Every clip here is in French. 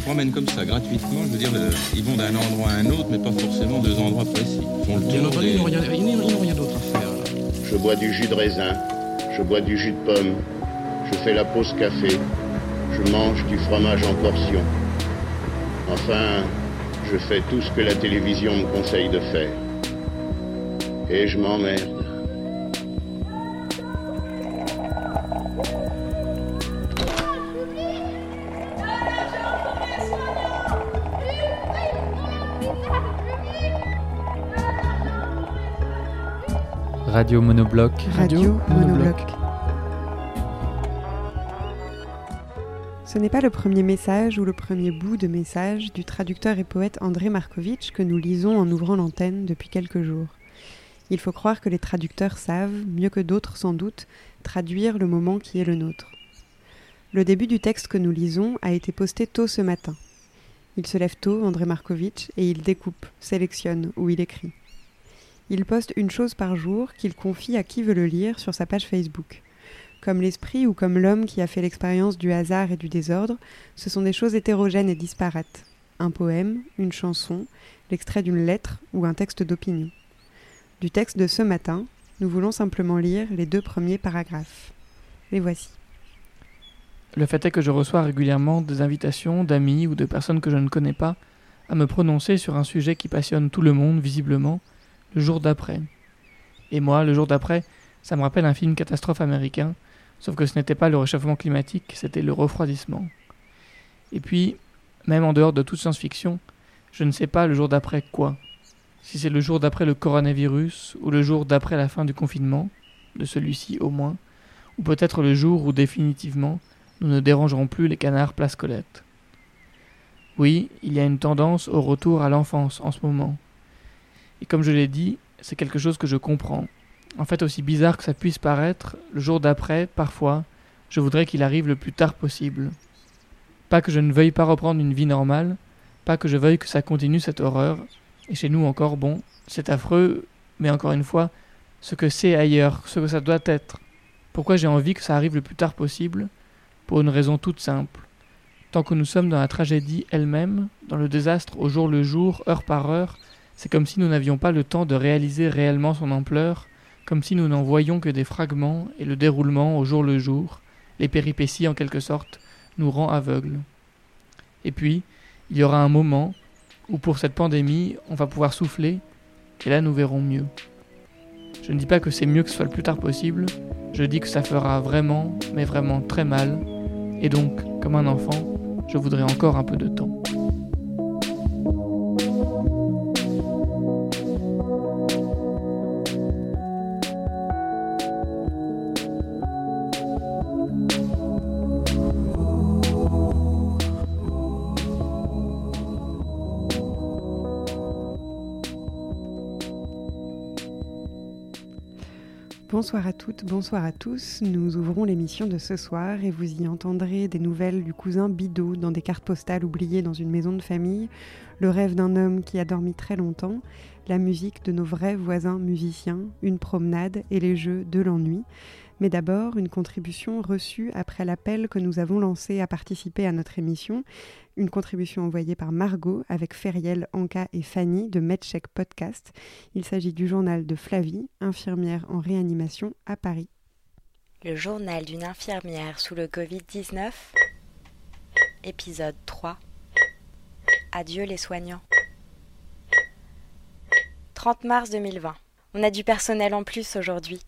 promènent comme ça, gratuitement. Je veux dire, ils vont d'un endroit à un autre, mais pas forcément deux endroits précis. Ils font Ils n'ont rien, d'autre à faire. Je bois du jus de raisin, je bois du jus de pomme, je fais la pause café, je mange du fromage en portion. Enfin, je fais tout ce que la télévision me conseille de faire. Et je m'emmerde. Radio Monobloc. Radio, Monobloc. Ce n'est pas le premier message ou le premier bout de message du traducteur et poète André Markovitch que nous lisons en ouvrant l'antenne depuis quelques jours. Il faut croire que les traducteurs savent, mieux que d'autres sans doute, traduire le moment qui est le nôtre. Le début du texte que nous lisons a été posté tôt ce matin. Il se lève tôt, André Markovitch, et il découpe, sélectionne ou il écrit. Il poste une chose par jour qu'il confie à qui veut le lire sur sa page Facebook. Comme l'esprit ou comme l'homme qui a fait l'expérience du hasard et du désordre, ce sont des choses hétérogènes et disparates. Un poème, une chanson, l'extrait d'une lettre ou un texte d'opinion. Du texte de ce matin, nous voulons simplement lire les deux premiers paragraphes. Les voici. Le fait est que je reçois régulièrement des invitations d'amis ou de personnes que je ne connais pas à me prononcer sur un sujet qui passionne tout le monde, visiblement, le jour d'après. Et moi, le jour d'après, ça me rappelle un film catastrophe américain, sauf que ce n'était pas le réchauffement climatique, c'était le refroidissement. Et puis, même en dehors de toute science-fiction, je ne sais pas le jour d'après quoi. Si c'est le jour d'après le coronavirus, ou le jour d'après la fin du confinement, de celui-ci au moins, ou peut-être le jour où définitivement nous ne dérangerons plus les canards place Colette. Oui, il y a une tendance au retour à l'enfance en ce moment, et comme je l'ai dit, c'est quelque chose que je comprends. En fait, aussi bizarre que ça puisse paraître, le jour d'après, parfois, je voudrais qu'il arrive le plus tard possible. Pas que je ne veuille pas reprendre une vie normale, pas que je veuille que ça continue cette horreur, et chez nous encore, bon, c'est affreux, mais encore une fois, ce que c'est ailleurs, ce que ça doit être. Pourquoi j'ai envie que ça arrive le plus tard possible? Pour une raison toute simple. Tant que nous sommes dans la tragédie elle-même, dans le désastre au jour le jour, heure par heure, c'est comme si nous n'avions pas le temps de réaliser réellement son ampleur, comme si nous n'en voyions que des fragments et le déroulement au jour le jour, les péripéties en quelque sorte, nous rend aveugles. Et puis, il y aura un moment où pour cette pandémie, on va pouvoir souffler, et là nous verrons mieux. Je ne dis pas que c'est mieux que ce soit le plus tard possible, je dis que ça fera vraiment, mais vraiment très mal, et donc, comme un enfant, je voudrais encore un peu de temps. Bonsoir à toutes, bonsoir à tous. Nous ouvrons l'émission de ce soir et vous y entendrez des nouvelles du cousin Bidot dans des cartes postales oubliées dans une maison de famille, le rêve d'un homme qui a dormi très longtemps, la musique de nos vrais voisins musiciens, une promenade et les jeux de l'ennui. Mais d'abord, une contribution reçue après l'appel que nous avons lancé à participer à notre émission, une contribution envoyée par Margot avec Feriel, Anka et Fanny de MedCheck Podcast. Il s'agit du journal de Flavie, infirmière en réanimation à Paris. Le journal d'une infirmière sous le Covid-19, épisode 3. Adieu les soignants. 30 mars 2020. On a du personnel en plus aujourd'hui.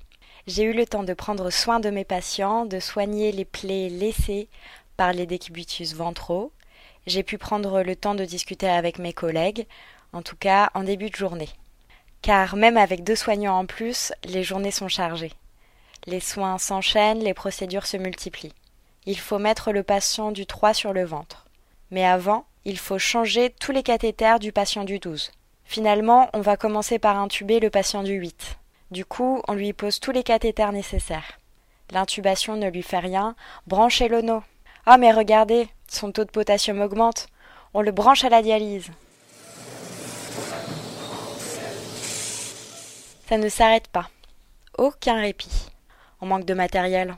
J'ai eu le temps de prendre soin de mes patients, de soigner les plaies laissées par les décubitus ventraux. J'ai pu prendre le temps de discuter avec mes collègues, en tout cas en début de journée. Car même avec deux soignants en plus, les journées sont chargées. Les soins s'enchaînent, les procédures se multiplient. Il faut mettre le patient du 3 sur le ventre. Mais avant, il faut changer tous les cathéters du patient du 12. Finalement, on va commencer par intuber le patient du 8. Du coup, on lui pose tous les cathéters nécessaires. L'intubation ne lui fait rien. Branchez l'ono. Ah, mais regardez, son taux de potassium augmente. On le branche à la dialyse. Ça ne s'arrête pas. Aucun répit. On manque de matériel.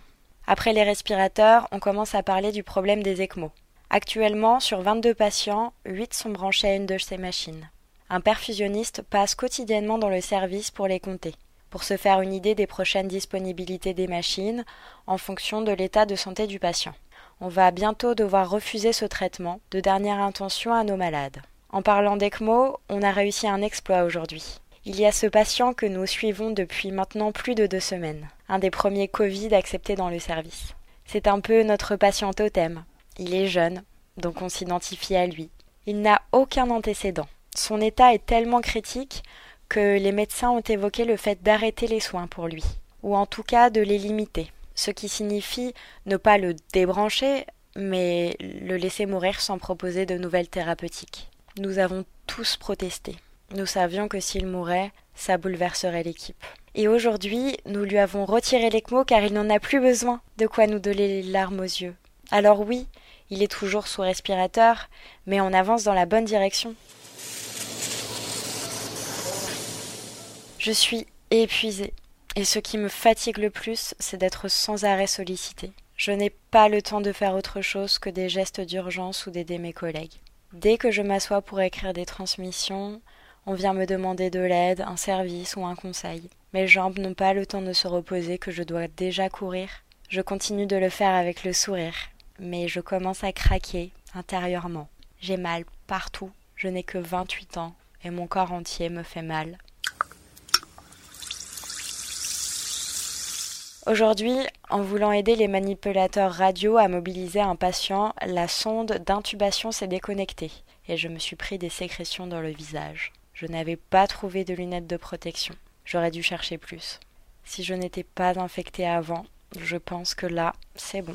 Après les respirateurs, on commence à parler du problème des ECMO. Actuellement, sur 22 patients, 8 sont branchés à une de ces machines. Un perfusionniste passe quotidiennement dans le service pour les compter, pour se faire une idée des prochaines disponibilités des machines en fonction de l'état de santé du patient. On va bientôt devoir refuser ce traitement de dernière intention à nos malades. En parlant d'ECMO, on a réussi un exploit aujourd'hui. Il y a ce patient que nous suivons depuis maintenant plus de deux semaines, un des premiers Covid acceptés dans le service. C'est un peu notre patient totem. Il est jeune, donc on s'identifie à lui. Il n'a aucun antécédent. Son état est tellement critique que les médecins ont évoqué le fait d'arrêter les soins pour lui, ou en tout cas de les limiter, ce qui signifie ne pas le débrancher, mais le laisser mourir sans proposer de nouvelles thérapeutiques. Nous avons tous protesté. Nous savions que s'il mourait, ça bouleverserait l'équipe. Et aujourd'hui, nous lui avons retiré l'ECMO car il n'en a plus besoin. De quoi nous donner les larmes aux yeux. Alors oui, il est toujours sous respirateur, mais on avance dans la bonne direction. Je suis épuisée. Et ce qui me fatigue le plus, c'est d'être sans arrêt sollicitée. Je n'ai pas le temps de faire autre chose que des gestes d'urgence ou d'aider mes collègues. Dès que je m'assois pour écrire des transmissions, on vient me demander de l'aide, un service ou un conseil. Mes jambes n'ont pas le temps de se reposer que je dois déjà courir. Je continue de le faire avec le sourire, mais je commence à craquer intérieurement. J'ai mal partout. Je n'ai que 28 ans et mon corps entier me fait mal. Aujourd'hui, en voulant aider les manipulateurs radio à mobiliser un patient, la sonde d'intubation s'est déconnectée et je me suis pris des sécrétions dans le visage. Je n'avais pas trouvé de lunettes de protection. J'aurais dû chercher plus. Si je n'étais pas infectée avant, je pense que là, c'est bon.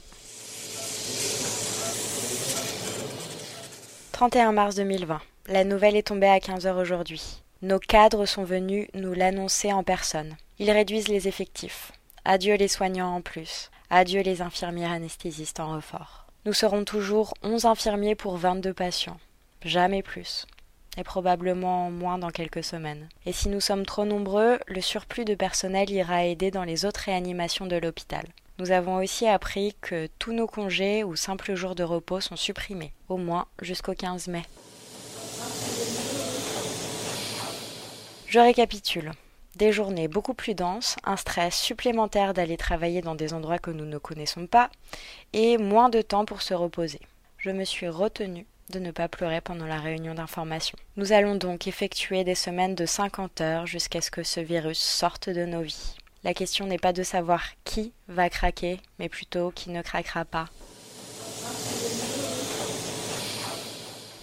31 mars 2020. La nouvelle est tombée à 15h aujourd'hui. Nos cadres sont venus nous l'annoncer en personne. Ils réduisent les effectifs. Adieu les soignants en plus. Adieu les infirmières anesthésistes en renfort. Nous serons toujours 11 infirmiers pour 22 patients. Jamais plus. Et probablement moins dans quelques semaines. Et si nous sommes trop nombreux, le surplus de personnel ira aider dans les autres réanimations de l'hôpital. Nous avons aussi appris que tous nos congés ou simples jours de repos sont supprimés, au moins jusqu'au 15 mai. Je récapitule. Des journées beaucoup plus denses, un stress supplémentaire d'aller travailler dans des endroits que nous ne connaissons pas, et moins de temps pour se reposer. Je me suis retenue de ne pas pleurer pendant la réunion d'information. Nous allons donc effectuer des semaines de 50 heures jusqu'à ce que ce virus sorte de nos vies. La question n'est pas de savoir qui va craquer, mais plutôt qui ne craquera pas.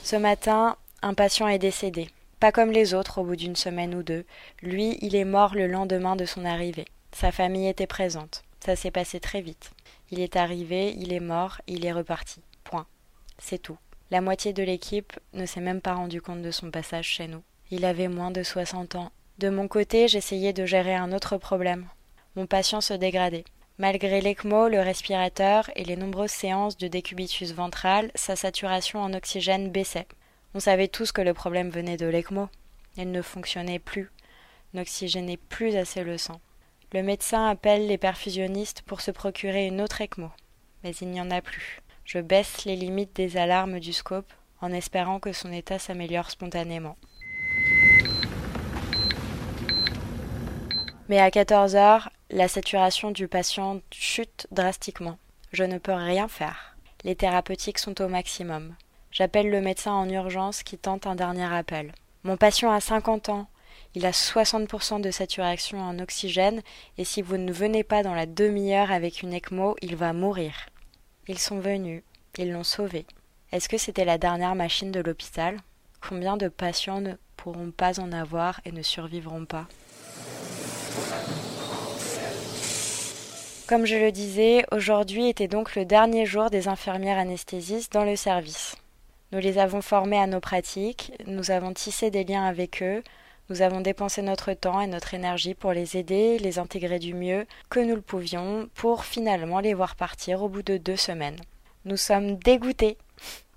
Ce matin, un patient est décédé. Pas comme les autres au bout d'une semaine ou deux. Lui, il est mort le lendemain de son arrivée. Sa famille était présente. Ça s'est passé très vite. Il est arrivé, il est mort, il est reparti. Point. C'est tout. La moitié de l'équipe ne s'est même pas rendu compte de son passage chez nous. Il avait moins de 60 ans. De mon côté, j'essayais de gérer un autre problème. Mon patient se dégradait. Malgré l'ECMO, le respirateur et les nombreuses séances de décubitus ventral, sa saturation en oxygène baissait. On savait tous que le problème venait de l'ECMO. Elle ne fonctionnait plus, n'oxygénait plus assez le sang. Le médecin appelle les perfusionnistes pour se procurer une autre ECMO, mais il n'y en a plus. Je baisse les limites des alarmes du scope en espérant que son état s'améliore spontanément. Mais à 14 heures, la saturation du patient chute drastiquement. Je ne peux rien faire. Les thérapeutiques sont au maximum. J'appelle le médecin en urgence qui tente un dernier appel. Mon patient a 50 ans. Il a 60% de saturation en oxygène et si vous ne venez pas dans la demi-heure avec une ECMO, il va mourir. Ils sont venus. Ils l'ont sauvé. Est-ce que c'était la dernière machine de l'hôpital? Combien de patients ne pourront pas en avoir et ne survivront pas? Comme je le disais, aujourd'hui était donc le dernier jour des infirmières anesthésistes dans le service. Nous les avons formés à nos pratiques, nous avons tissé des liens avec eux, nous avons dépensé notre temps et notre énergie pour les aider, les intégrer du mieux que nous le pouvions, pour finalement les voir partir au bout de deux semaines. Nous sommes dégoûtés.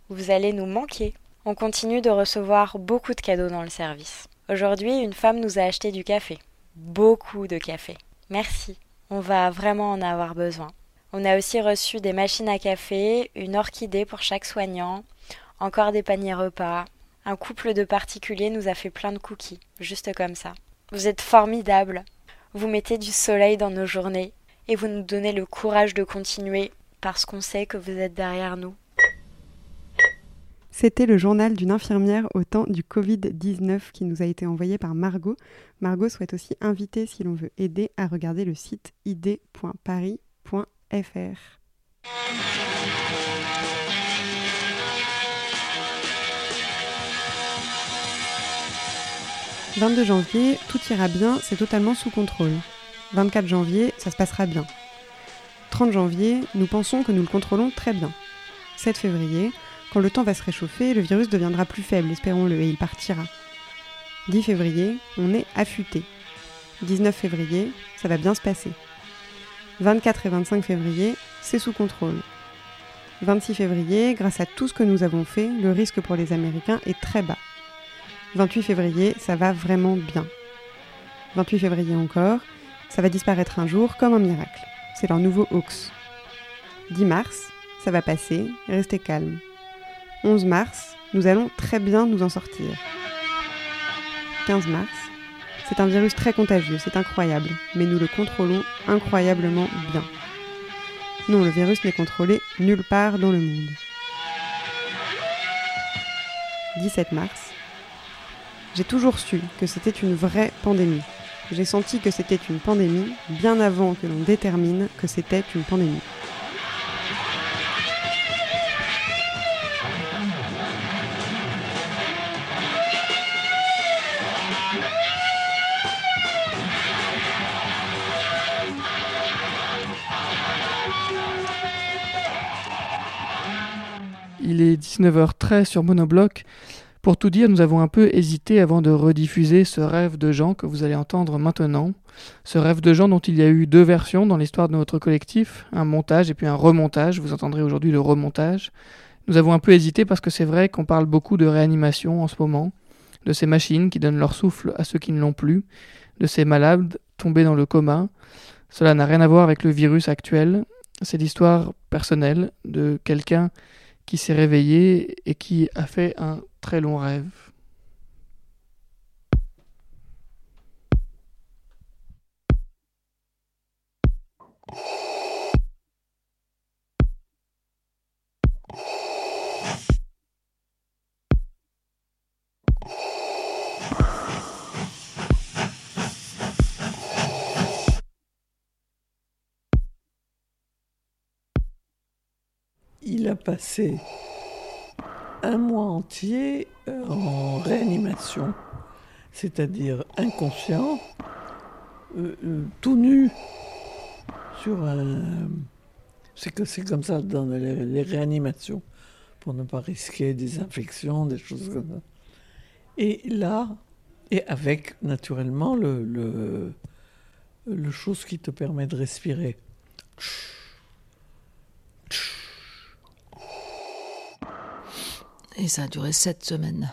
Vous allez nous manquer. On continue de recevoir beaucoup de cadeaux dans le service. Aujourd'hui, une femme nous a acheté du café. Beaucoup de café. Merci. On va vraiment en avoir besoin. On a aussi reçu des machines à café, une orchidée pour chaque soignant, encore des paniers repas. Un couple de particuliers nous a fait plein de cookies, juste comme ça. Vous êtes formidables. Vous mettez du soleil dans nos journées et vous nous donnez le courage de continuer parce qu'on sait que vous êtes derrière nous. C'était le journal d'une infirmière au temps du Covid-19 qui nous a été envoyé par Margot. Margot souhaite aussi inviter, si l'on veut aider, à regarder le site id.paris.fr. 22 janvier, tout ira bien, c'est totalement sous contrôle. 24 janvier, ça se passera bien. 30 janvier, nous pensons que nous le contrôlons très bien. 7 février, quand le temps va se réchauffer, le virus deviendra plus faible, espérons-le, et il partira. 10 février, on est affûté. 19 février, ça va bien se passer. 24 et 25 février, c'est sous contrôle. 26 février, grâce à tout ce que nous avons fait, le risque pour les Américains est très bas. 28 février, ça va vraiment bien. 28 février encore, ça va disparaître un jour comme un miracle. C'est leur nouveau Hawks. 10 mars, ça va passer, restez calme. 11 mars, nous allons très bien nous en sortir. 15 mars, c'est un virus très contagieux, c'est incroyable, mais nous le contrôlons incroyablement bien. Non, le virus n'est contrôlé nulle part dans le monde. 17 mars, j'ai toujours su que c'était une vraie pandémie. J'ai senti que c'était une pandémie bien avant que l'on détermine que c'était une pandémie. Il est 19h13 sur Monobloc. Pour tout dire, nous avons un peu hésité avant de rediffuser ce rêve de Jean que vous allez entendre maintenant. Ce rêve de Jean dont il y a eu deux versions dans l'histoire de notre collectif, un montage et puis un remontage. Vous entendrez aujourd'hui le remontage. Nous avons un peu hésité parce que c'est vrai qu'on parle beaucoup de réanimation en ce moment, de ces machines qui donnent leur souffle à ceux qui ne l'ont plus, de ces malades tombés dans le coma. Cela n'a rien à voir avec le virus actuel. C'est l'histoire personnelle de quelqu'un qui s'est réveillé et qui a fait un très long rêve. Passé un mois entier euh, en réanimation, c'est-à-dire inconscient, euh, euh, tout nu, sur un. C'est que c'est comme ça dans les, les, réanimations, pour ne pas risquer des infections, des choses comme ça. Et là, et avec naturellement le, le, le chose qui te permet de respirer. Et ça a duré sept semaines.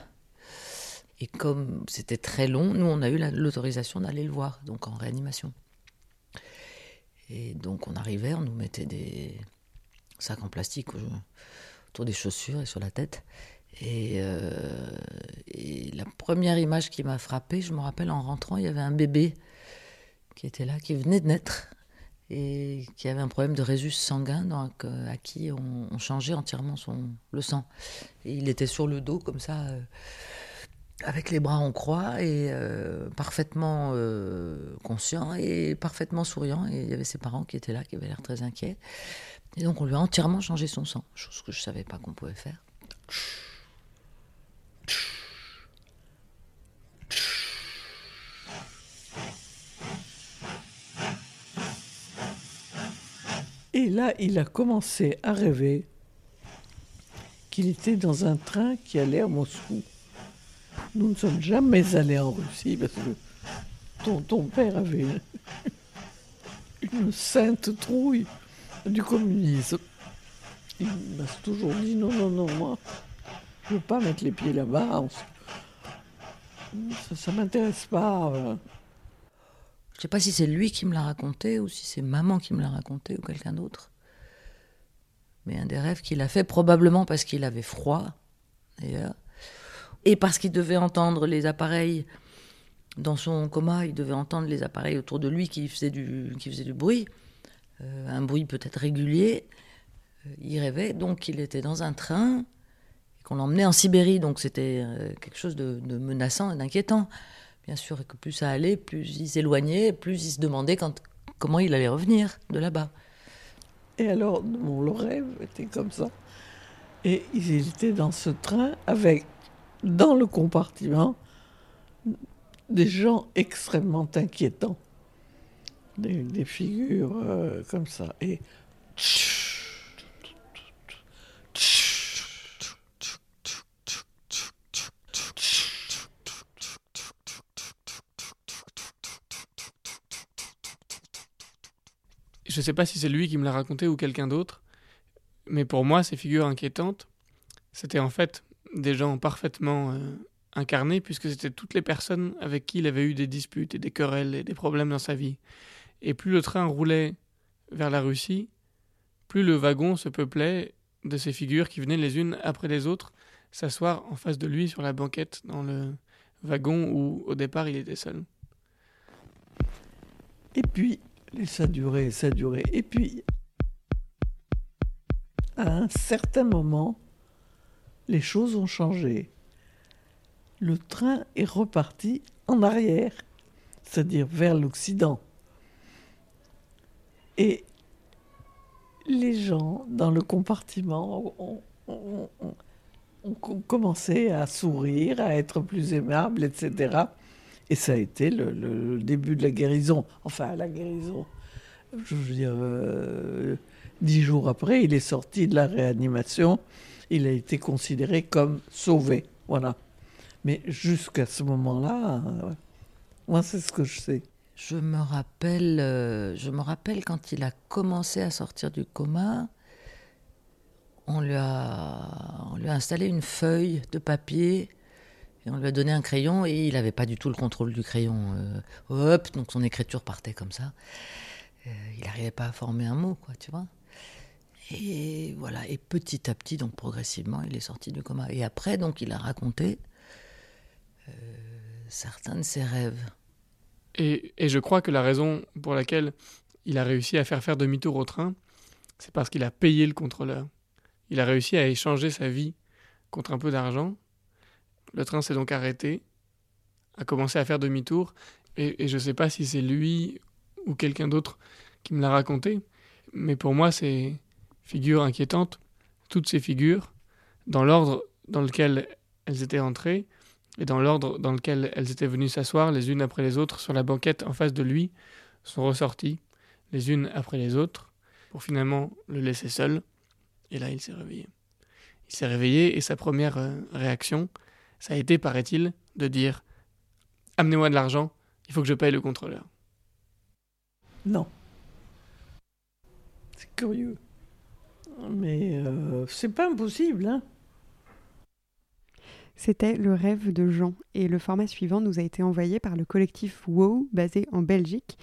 Et comme c'était très long, nous, on a eu l'autorisation d'aller le voir, donc en réanimation. Et donc on arrivait, on nous mettait des sacs en plastique autour des chaussures et sur la tête. Et, euh, et la première image qui m'a frappée, je me rappelle en rentrant, il y avait un bébé qui était là, qui venait de naître et qui avait un problème de résus sanguin, donc, euh, à qui on, changeait entièrement son, le sang. Et il était sur le dos comme ça, euh, avec les bras en croix et euh, parfaitement conscient et parfaitement souriant. Et il y avait ses parents qui étaient là, qui avaient l'air très inquiets. Et donc on lui a entièrement changé son sang, chose que je ne savais pas qu'on pouvait faire. Et là, il a commencé à rêver qu'il était dans un train qui allait à Moscou. Nous ne sommes jamais allés en Russie parce que ton, père avait une, une, sainte trouille du communisme. Il m'a toujours dit non, non, non, moi, je ne veux pas mettre les pieds là-bas. Ça ne m'intéresse pas. Je ne sais pas si c'est lui qui me l'a raconté ou si c'est maman qui me l'a raconté ou quelqu'un d'autre. mais un des rêves qu'il a fait, probablement parce qu'il avait froid, d'ailleurs, et parce qu'il devait entendre les appareils dans son coma, il devait entendre les appareils autour de lui qui faisaient du, bruit, euh, un bruit peut-être régulier. Euh, il rêvait, donc il était dans un train qu'on l'emmenait en Sibérie, donc c'était euh, quelque chose de menaçant et d'inquiétant. Bien sûr, et que plus ça allait, plus il s'éloignait, plus il se demandait quand, comment il allait revenir de là-bas. Et alors, mon rêve était comme ça. Et il était dans ce train avec, dans le compartiment, des gens extrêmement inquiétants. Des, des figures euh, comme ça. Et. Je sais pas si c'est lui qui me l'a raconté ou quelqu'un d'autre, mais pour moi, ces figures inquiétantes, c'était en fait des gens parfaitement euh, incarnés, puisque c'était toutes les personnes avec qui il avait eu des disputes et des querelles et des problèmes dans sa vie. Et plus le train roulait vers la Russie, plus le wagon se peuplait de ces figures qui venaient les unes après les autres s'asseoir en face de lui sur la banquette dans le wagon où au départ il était seul. Et puis, et ça durait, ça durait. Et puis, à un certain moment, les choses ont changé. Le train est reparti en arrière, c'est-à-dire vers l'Occident. Et les gens dans le compartiment ont commencé à sourire, à être plus aimables, etc. Et ça a été le, début de la guérison. Enfin, la guérison. Je veux dire, euh, dix jours après, il est sorti de la réanimation. Il a été considéré comme sauvé. Voilà. Mais jusqu'à ce moment-là, euh, moi, c'est ce que je sais. Je me rappelle, euh, je me rappelle quand il a commencé à sortir du coma, on lui a installé une feuille de papier et on lui a donné un crayon et il n'avait pas du tout le contrôle du crayon. Euh, hop, donc son écriture partait comme ça. Euh, il n'arrivait pas à former un mot, quoi, tu vois. Et voilà, et petit à petit, donc progressivement, il est sorti du coma. Et après, donc, il a raconté euh, certains de ses rêves. Et, et je crois que la raison pour laquelle il a réussi à faire faire demi-tour au train, c'est parce qu'il a payé le contrôleur. Il a réussi à échanger sa vie contre un peu d'argent. Le train s'est donc arrêté, a commencé à faire demi-tour, et, je ne sais pas si c'est lui ou quelqu'un d'autre qui me l'a raconté, mais pour moi, c'est figures inquiétantes, toutes ces figures, dans l'ordre dans lequel elles étaient entrées, et dans l'ordre dans lequel elles étaient venues s'asseoir les unes après les autres sur la banquette en face de lui, sont ressorties les unes après les autres, pour finalement le laisser seul. Et là, il s'est réveillé. Il s'est réveillé et sa première euh, réaction, ça a été, paraît-il, de dire Amenez-moi de l'argent, il faut que je paye le contrôleur. Non. C'est curieux. Mais euh, c'est pas impossible, hein. C'était le rêve de Jean et le format suivant nous a été envoyé par le collectif WOW basé en Belgique.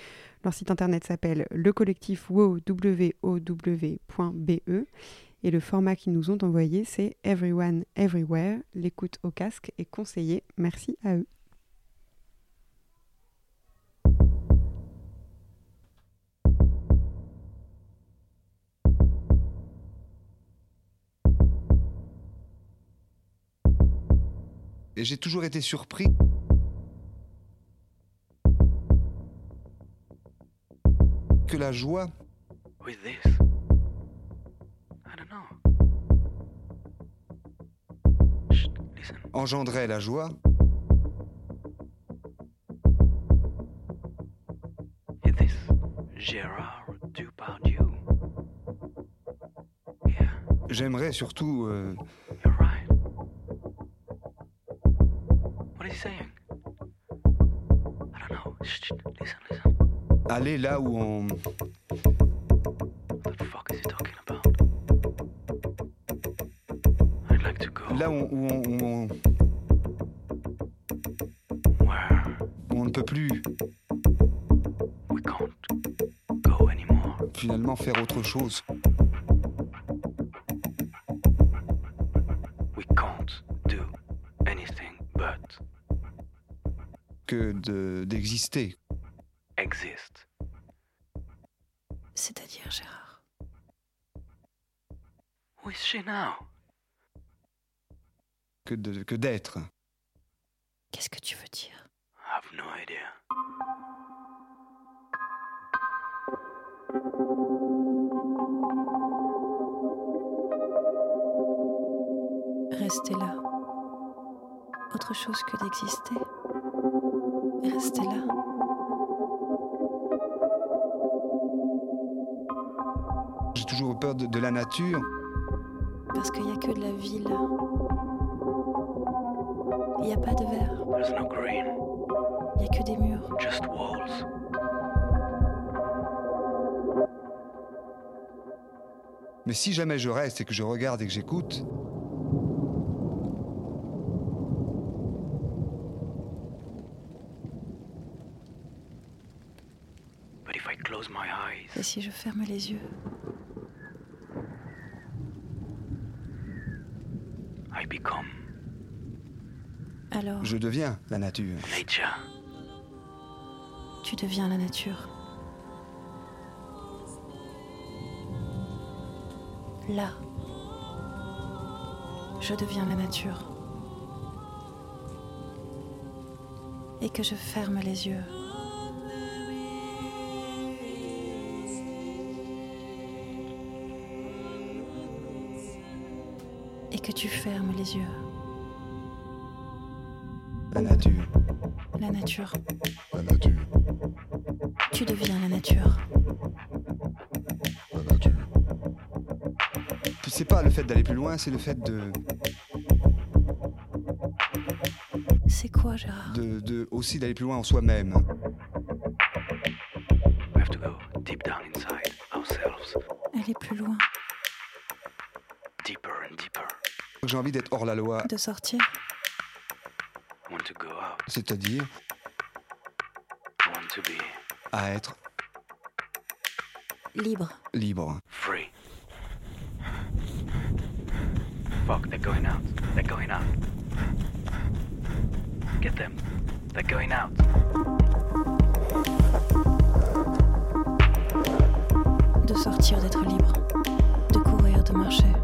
Leur site internet s'appelle lecollectifwow.be et le format qu'ils nous ont envoyé c'est Everyone Everywhere. L'écoute au casque est conseillée. Merci à eux. Et j'ai toujours été surpris. Que la joie With this? Engendrait la joie, Is this Gérard Depardieu? Yeah, j'aimerais surtout euh, you're right. What is he saying? I don't know. Shh, shh, listen, listen. aller là où on, là où on, où on- où on- où on ne peut plus we can't go anymore. finalement faire autre chose. We can't do anything but que de- d'exister. exist. C'est-à-dire, Gérard? Who is she now? Que de- que d'être. Qu'est-ce que tu veux dire? I have no idea. Rester là. Autre chose que d'exister. Rester là. J'ai toujours peur de, de la nature. Parce qu'il n'y a que de la vie là. Il n'y a pas de verre. There's no green, Il n'y a que des murs. just walls. Mais si jamais je reste et que je regarde et que j'écoute, Et si je ferme les yeux I become Alors, je deviens la nature. nature. tu deviens la nature. Là, je deviens la nature. Et que je ferme les yeux. Et que tu fermes les yeux. Nature. La nature, Tu deviens la nature. la nature, C'est pas le fait d'aller plus loin, c'est le fait de, C'est quoi, Gérard? de, de- aussi d'aller plus loin en soi-même. We have to go deep down inside ourselves, Aller plus loin. deeper and deeper. J'ai envie d'être hors la loi, De sortir. C'est-à-dire à être Libre. libre. free. Fuck, they're going out. They're going out. Get them. They're going out. De sortir, d'être libre. De courir, de marcher.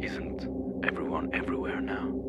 Isn't everyone everywhere now?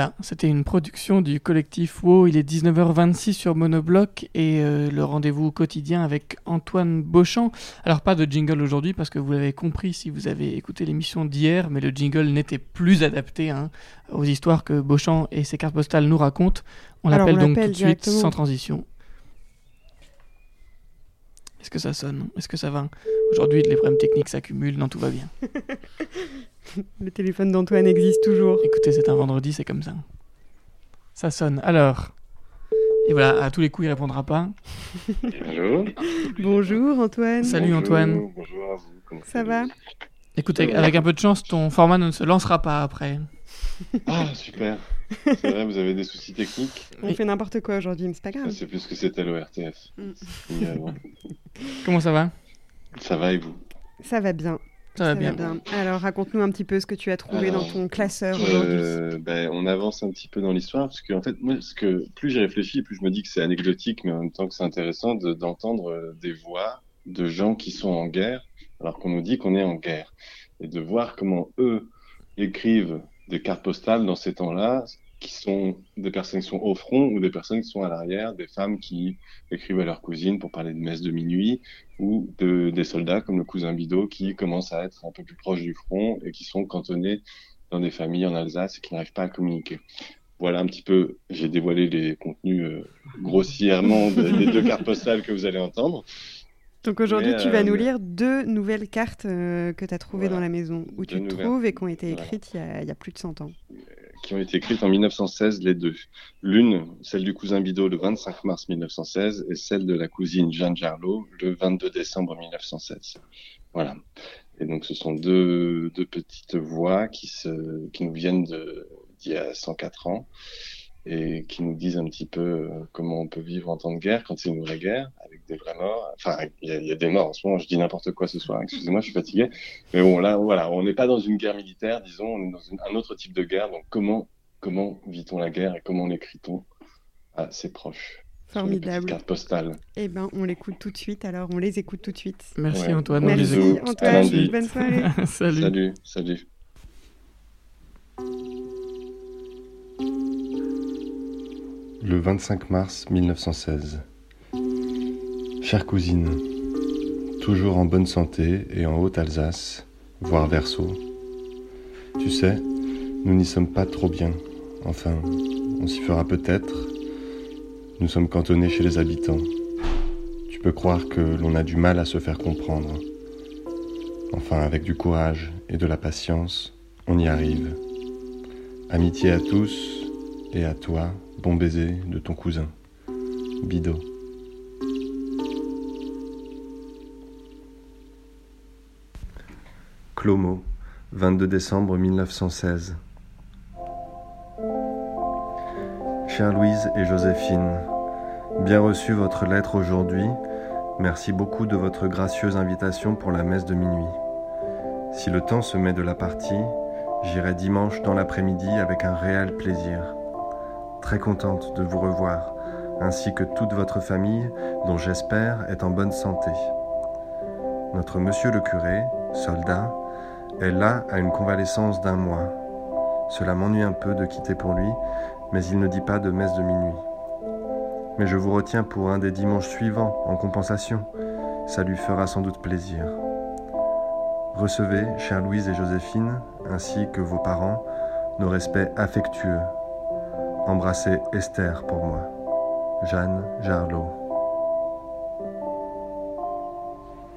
Voilà, c'était une production du collectif WoW. Il est 19h26 sur Monobloc et euh, le rendez-vous quotidien avec Antoine Beauchamp. Alors, pas de jingle aujourd'hui parce que vous l'avez compris si vous avez écouté l'émission d'hier, mais le jingle n'était plus adapté hein, aux histoires que Beauchamp et ses cartes postales nous racontent. On l'appelle on donc tout de suite sans transition. Est-ce que ça sonne Est-ce que ça va? Aujourd'hui, les problèmes techniques s'accumulent. Non, tout va bien. Le téléphone d'Antoine existe toujours. Écoutez, c'est un vendredi, c'est comme ça. Ça sonne. Alors. Et voilà, à tous les coups, il répondra pas. Allô Bonjour Antoine. Salut Bonjour, Antoine. Bonjour à vous. Comment Ça va? Écoute, avec, avec un peu de chance, ton format ne se lancera pas après. Ah, super. C'est vrai, vous avez des soucis techniques On fait n'importe quoi aujourd'hui, mais c'est pas grave. C'est plus que c'était l'ORTF. Mm. Comment ça va? Ça va et vous? Ça va bien. Ça va bien. Alors raconte-nous un petit peu ce que tu as trouvé Alors, dans ton classeur aujourd'hui. Euh, ben, on avance un petit peu dans l'histoire parce que en fait, moi, ce que plus j'y réfléchis, plus je me dis que c'est anecdotique, mais en même temps que c'est intéressant de- d'entendre euh, des voix de gens qui sont en guerre, alors qu'on nous dit qu'on est en guerre, et de voir comment eux écrivent des cartes postales dans ces temps-là, qui sont des personnes qui sont au front ou des personnes qui sont à l'arrière, des femmes qui écrivent à leur cousine pour parler de messe de minuit, ou de, des soldats comme le cousin Bidot qui commencent à être un peu plus proches du front et qui sont cantonnés dans des familles en Alsace et qui n'arrivent pas à communiquer. Voilà un petit peu, j'ai dévoilé les contenus euh, grossièrement de- des deux cartes postales que vous allez entendre. Donc aujourd'hui, tu vas euh, nous lire deux nouvelles cartes euh, que tu as trouvées Voilà. dans la maison, où tu te trouves et qui ont été Voilà. écrites il y, a, il y a plus de 100 ans. qui ont été écrites en 1916, les deux. L'une, celle du cousin Bidot, le 25 mars 1916, et celle de la cousine Jeanne Jarlot, le 22 décembre 1916. Voilà. Et donc, ce sont deux, deux petites voix qui, se, qui nous viennent d'il y a 104 ans et qui nous disent un petit peu euh, comment on peut vivre en temps de guerre quand c'est une vraie guerre, avec des vrais morts. Enfin, il y, a- il y a des morts en ce moment, je dis n'importe quoi ce soir, excusez-moi, je suis fatigué. Mais bon, là, voilà, on n'est pas dans une guerre militaire, disons, on est dans une- un autre type de guerre. Donc, comment, comment vit-on la guerre et comment l'écrit-on à ses proches Formidable. cartes postales? Eh ben, on l'écoute tout de suite, alors on les écoute tout de suite. Merci Ouais. Antoine. Merci écoute. Antoine, bonne soirée. Salut. Salut, salut. Le 25 mars 1916. Chère cousine, toujours en bonne santé et en Haute-Alsace, voire Verso. Tu sais, nous n'y sommes pas trop bien. Enfin, on s'y fera peut-être. Nous sommes cantonnés chez les habitants. Tu peux croire que l'on a du mal à se faire comprendre. Enfin, avec du courage et de la patience, on y arrive. Amitié à tous et à toi, bon baiser de ton cousin. Bido. Clomo, 22 décembre 1916. Chère Louise et Joséphine, bien reçu votre lettre aujourd'hui. Merci beaucoup de votre gracieuse invitation pour la messe de minuit. Si le temps se met de la partie, j'irai dimanche dans l'après-midi avec un réel plaisir. Très contente de vous revoir, ainsi que toute votre famille, dont j'espère est en bonne santé. Notre monsieur le curé, soldat, est là à une convalescence d'un mois. Cela m'ennuie un peu de quitter pour lui, mais il ne dit pas de messe de minuit. Mais je vous retiens pour un des dimanches suivants, en compensation. Ça lui fera sans doute plaisir. Recevez, chère Louise et Joséphine, ainsi que vos parents, nos respects affectueux. Embrassez Esther pour moi. Jeanne Jarlot.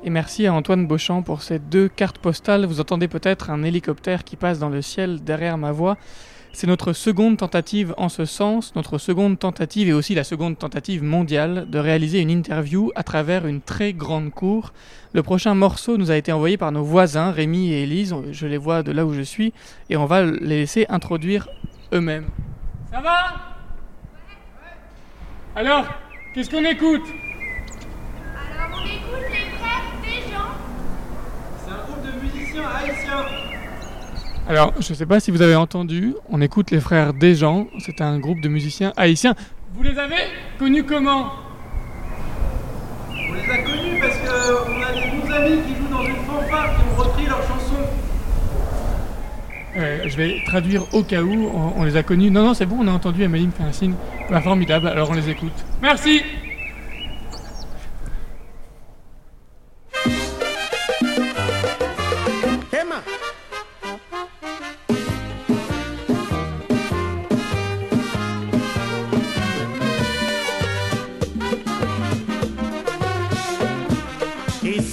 Et merci à Antoine Beauchamp pour ces deux cartes postales. Vous entendez peut-être un hélicoptère qui passe dans le ciel derrière ma voix. C'est notre seconde tentative en ce sens, notre seconde tentative et aussi la seconde tentative mondiale de réaliser une interview à travers une très grande cour. Le prochain morceau nous a été envoyé par nos voisins, Rémi et Élise, je les vois de là où je suis, et on va les laisser introduire eux-mêmes. Ça va? Alors, qu'est-ce qu'on écoute? Alors on écoute les frères des gens. C'est un groupe de musiciens haïtiens. Alors, je ne sais pas si vous avez entendu, on écoute les frères Desjans, c'est un groupe de musiciens haïtiens. Vous les avez connus comment? On les a connus parce qu'on a des bons amis qui jouent dans une fanfare qui ont repris leurs chansons. Euh, je vais traduire au cas où, on, on les a connus. Non, non, c'est bon, on a entendu, Amélie me fait un signe. Bah, formidable, alors on les écoute. Merci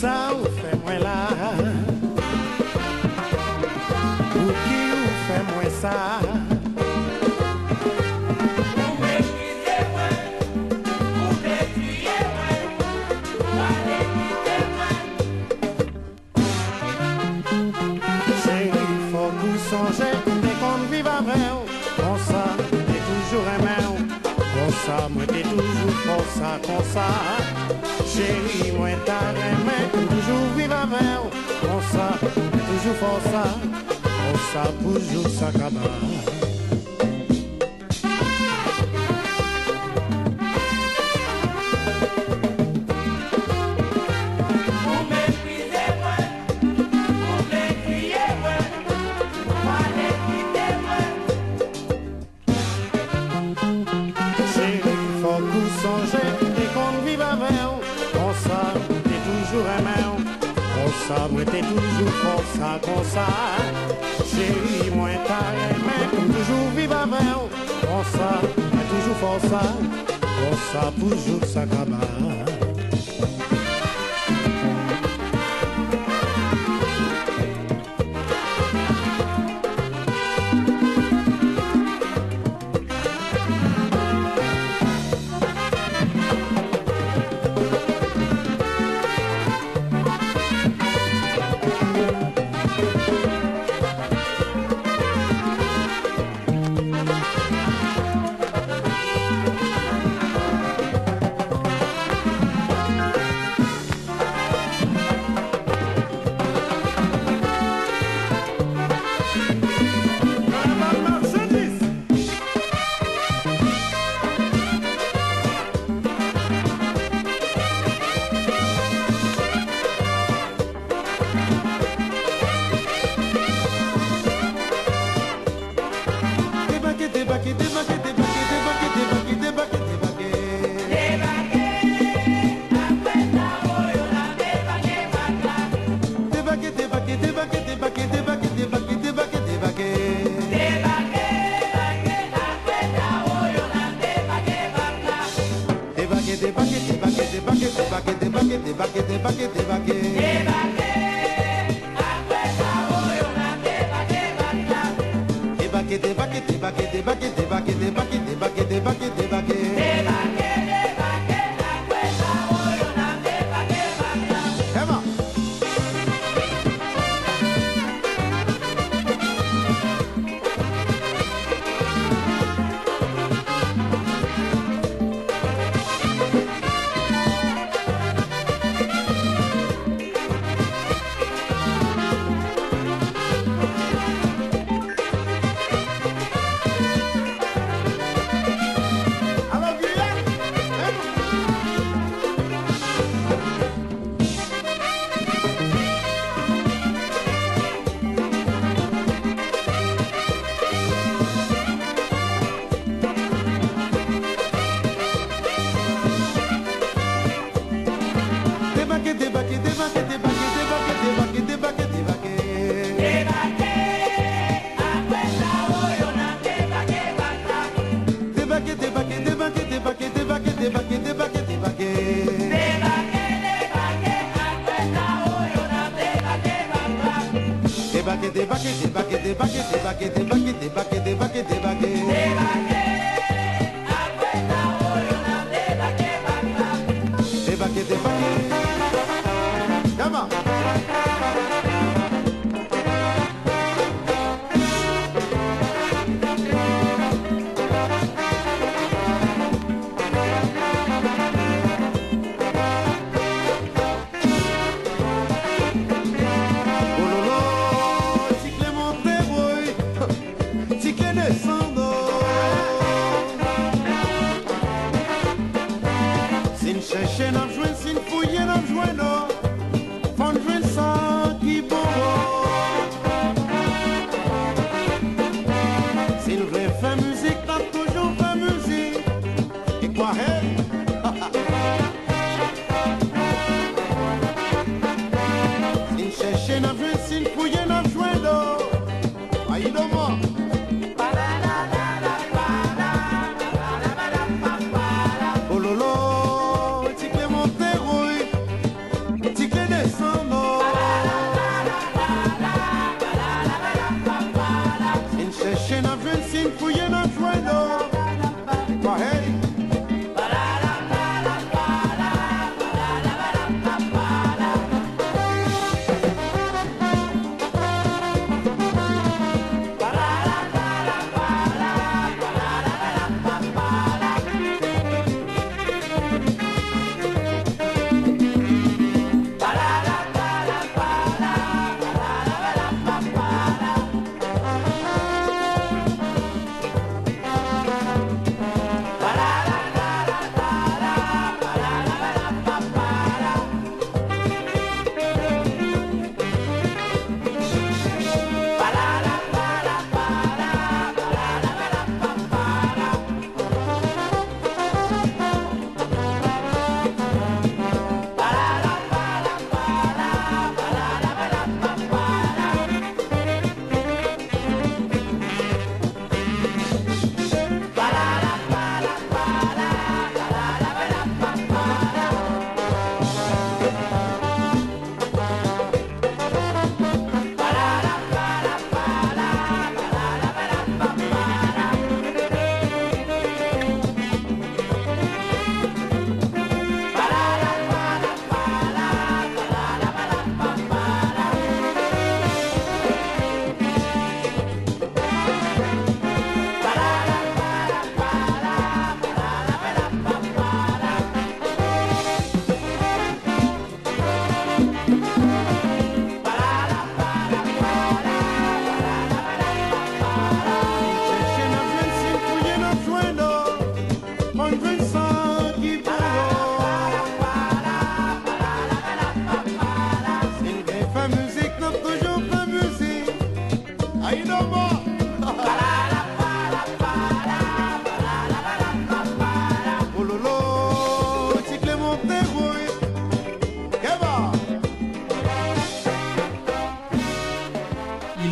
Ça ou fait moi là. Ou qui ou fait moi ça Chérie, faut que vous songez Dès qu'on Chérie, moi t'as aimé Toujours vivre avec Comme ça, toujours pour ça Comme ça, toujours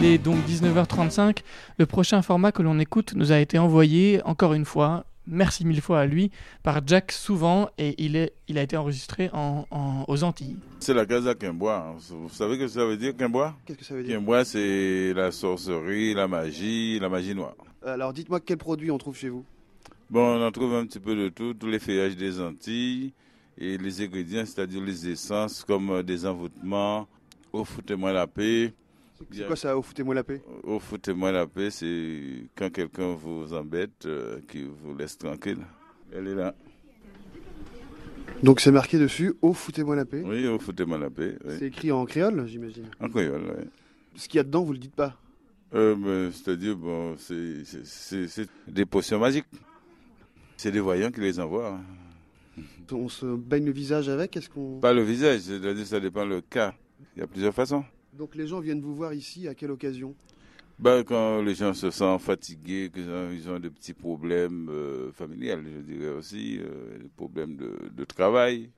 est donc 19h35. Le prochain format que l'on écoute nous a été envoyé, encore une fois, merci mille fois à lui, par Jack Souvent, et il, est, il a été enregistré en, en- aux Antilles. C'est la Casa Quimbois. Vous savez ce que ça veut dire, Quimbois? Qu'est-ce que ça veut dire? Quimbois, c'est la sorcellerie, la magie, la magie noire. Alors dites-moi quels produits on trouve chez vous? Bon, on en trouve un petit peu de tout, tous les feuillages des Antilles et les ingrédients, c'est-à-dire les essences comme euh, des envoûtements, au foutez-moi la paix. C'est quoi ça, au foutez-moi la paix? Au foutez-moi la paix, c'est quand quelqu'un vous embête, euh, qui vous laisse tranquille. Elle est là. Donc c'est marqué dessus, au foutez-moi la paix. Oui, au foutez-moi la paix. oui. C'est écrit en créole, j'imagine. En créole, oui. Ce qu'il y a dedans, vous le dites pas? Euh, ben, c'est-à-dire, bon, c'est- des potions magiques. C'est des voyants qui les envoient. On se baigne le visage avec, est-ce qu'on... Pas le visage, c'est-à-dire ça dépend le cas. Il y a plusieurs façons. Donc les gens viennent vous voir ici, à quelle occasion? Ben, quand les gens se sentent fatigués, qu'ils ont, ils ont des petits problèmes euh, familiales, je dirais aussi, euh, des problèmes de, de travail.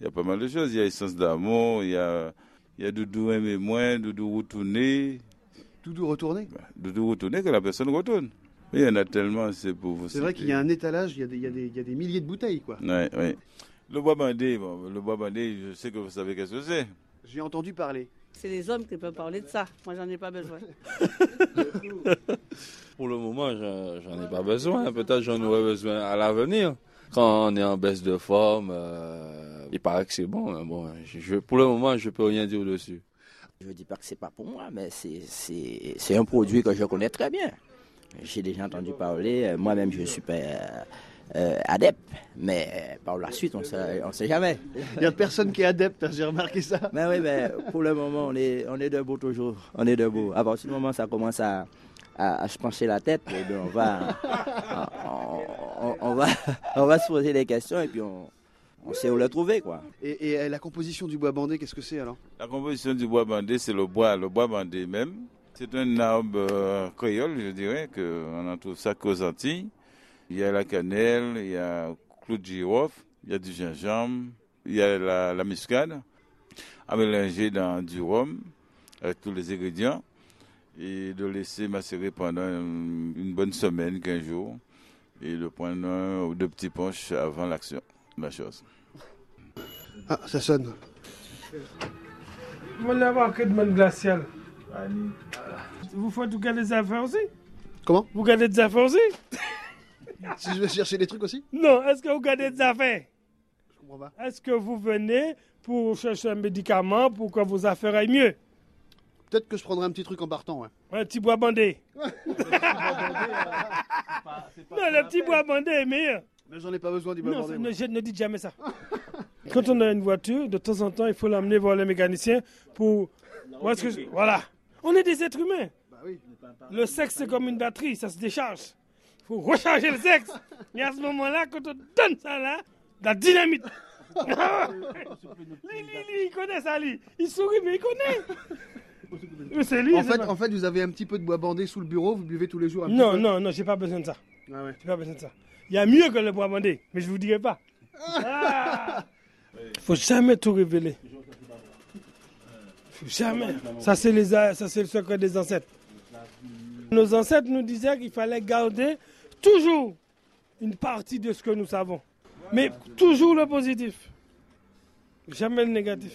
Il y a pas mal de choses. Il y a essence d'amour, il y a, il y a doudou aimer moins, doudou retourner. Doudou retourner? Doudou retourner que la personne retourne. Il y en a tellement, c'est pour vous. C'est vrai qu'il y a un étalage, il y a, des, il, y a des, il y a des milliers de bouteilles, quoi. Ouais, ouais. Le bois bandé, bon, le bois bandé, je sais que vous savez qu'est-ce que c'est. J'ai entendu parler. C'est les hommes qui peuvent parler de ça. Moi, j'en ai pas besoin. Pour le moment, j'en ai pas besoin. Peut-être j'en aurai besoin à l'avenir. Quand on est en baisse de forme, euh, il paraît que c'est bon. mais bon je, je- pour le moment, je peux rien dire dessus. Je ne dis pas que c'est pas pour moi, mais c'est- un produit que je connais très bien. J'ai déjà entendu parler, moi-même je suis pas euh, adepte, mais euh, par la suite on sait, on sait jamais. Il n'y a personne qui est adepte, hein, j'ai remarqué ça. Mais oui, mais pour le moment on est, on est debout toujours, on est debout. À partir du moment où ça commence à, à, à se pencher la tête, eh bien, on, va, on, on- on va, on va se poser des questions et puis on, on sait où le trouver. quoi. Et, et, euh, la composition du bois bandé, qu'est-ce que c'est alors? La composition du bois bandé, c'est le bois, le bois bandé même. C'est un arbre euh, créole, je dirais, qu'on en trouve ça qu'aux Antilles. Il y a la cannelle, il y a clou de girofle, il y a du gingembre, il y a la, la muscade, à mélanger dans du rhum avec tous les ingrédients et de laisser macérer pendant une, bonne semaine, 15 jours, et de prendre un ou deux petits punches avant l'action la chose. Ah, ça sonne. Vous voulez avoir que de monde glacial Vous faites vous gardez des affaires aussi? Comment? Vous gardez des affaires aussi? Si je vais chercher des trucs aussi Non, est-ce que vous gardez des affaires Je comprends pas. Est-ce que vous venez pour chercher un médicament pour que vos affaires aillent mieux Peut-être que je prendrai un petit truc en partant, ouais. Un petit bois bandé. non, le petit bois bandé est meilleur. Mais j'en ai pas besoin du bois Non, bandé. ne, je ne dis jamais ça. Quand on a une voiture, de temps en temps, il faut l'amener voir le mécanicien pour. Où est-ce que je- Voilà. On est des êtres humains. Le sexe, c'est comme une batterie, ça se décharge. Il faut recharger le sexe. Et à ce moment-là, quand on donne ça là, la dynamite. lui, lui, lui, il connaît ça, lui. Il sourit, mais il connaît. C'est lui. en, fait, en fait, vous avez un petit peu de bois bandé sous le bureau, vous buvez tous les jours un petit Non, peu non, non, j'ai pas besoin de ça. Ah ouais. J'ai pas besoin de ça. Il y a mieux que le bois bandé, mais je vous dirai pas. Ah Faut jamais tout révéler. Faut jamais. Ça c'est les a- ça c'est le secret des ancêtres. Nos ancêtres nous disaient qu'il fallait garder toujours une partie de ce que nous savons, mais toujours le positif, jamais le négatif.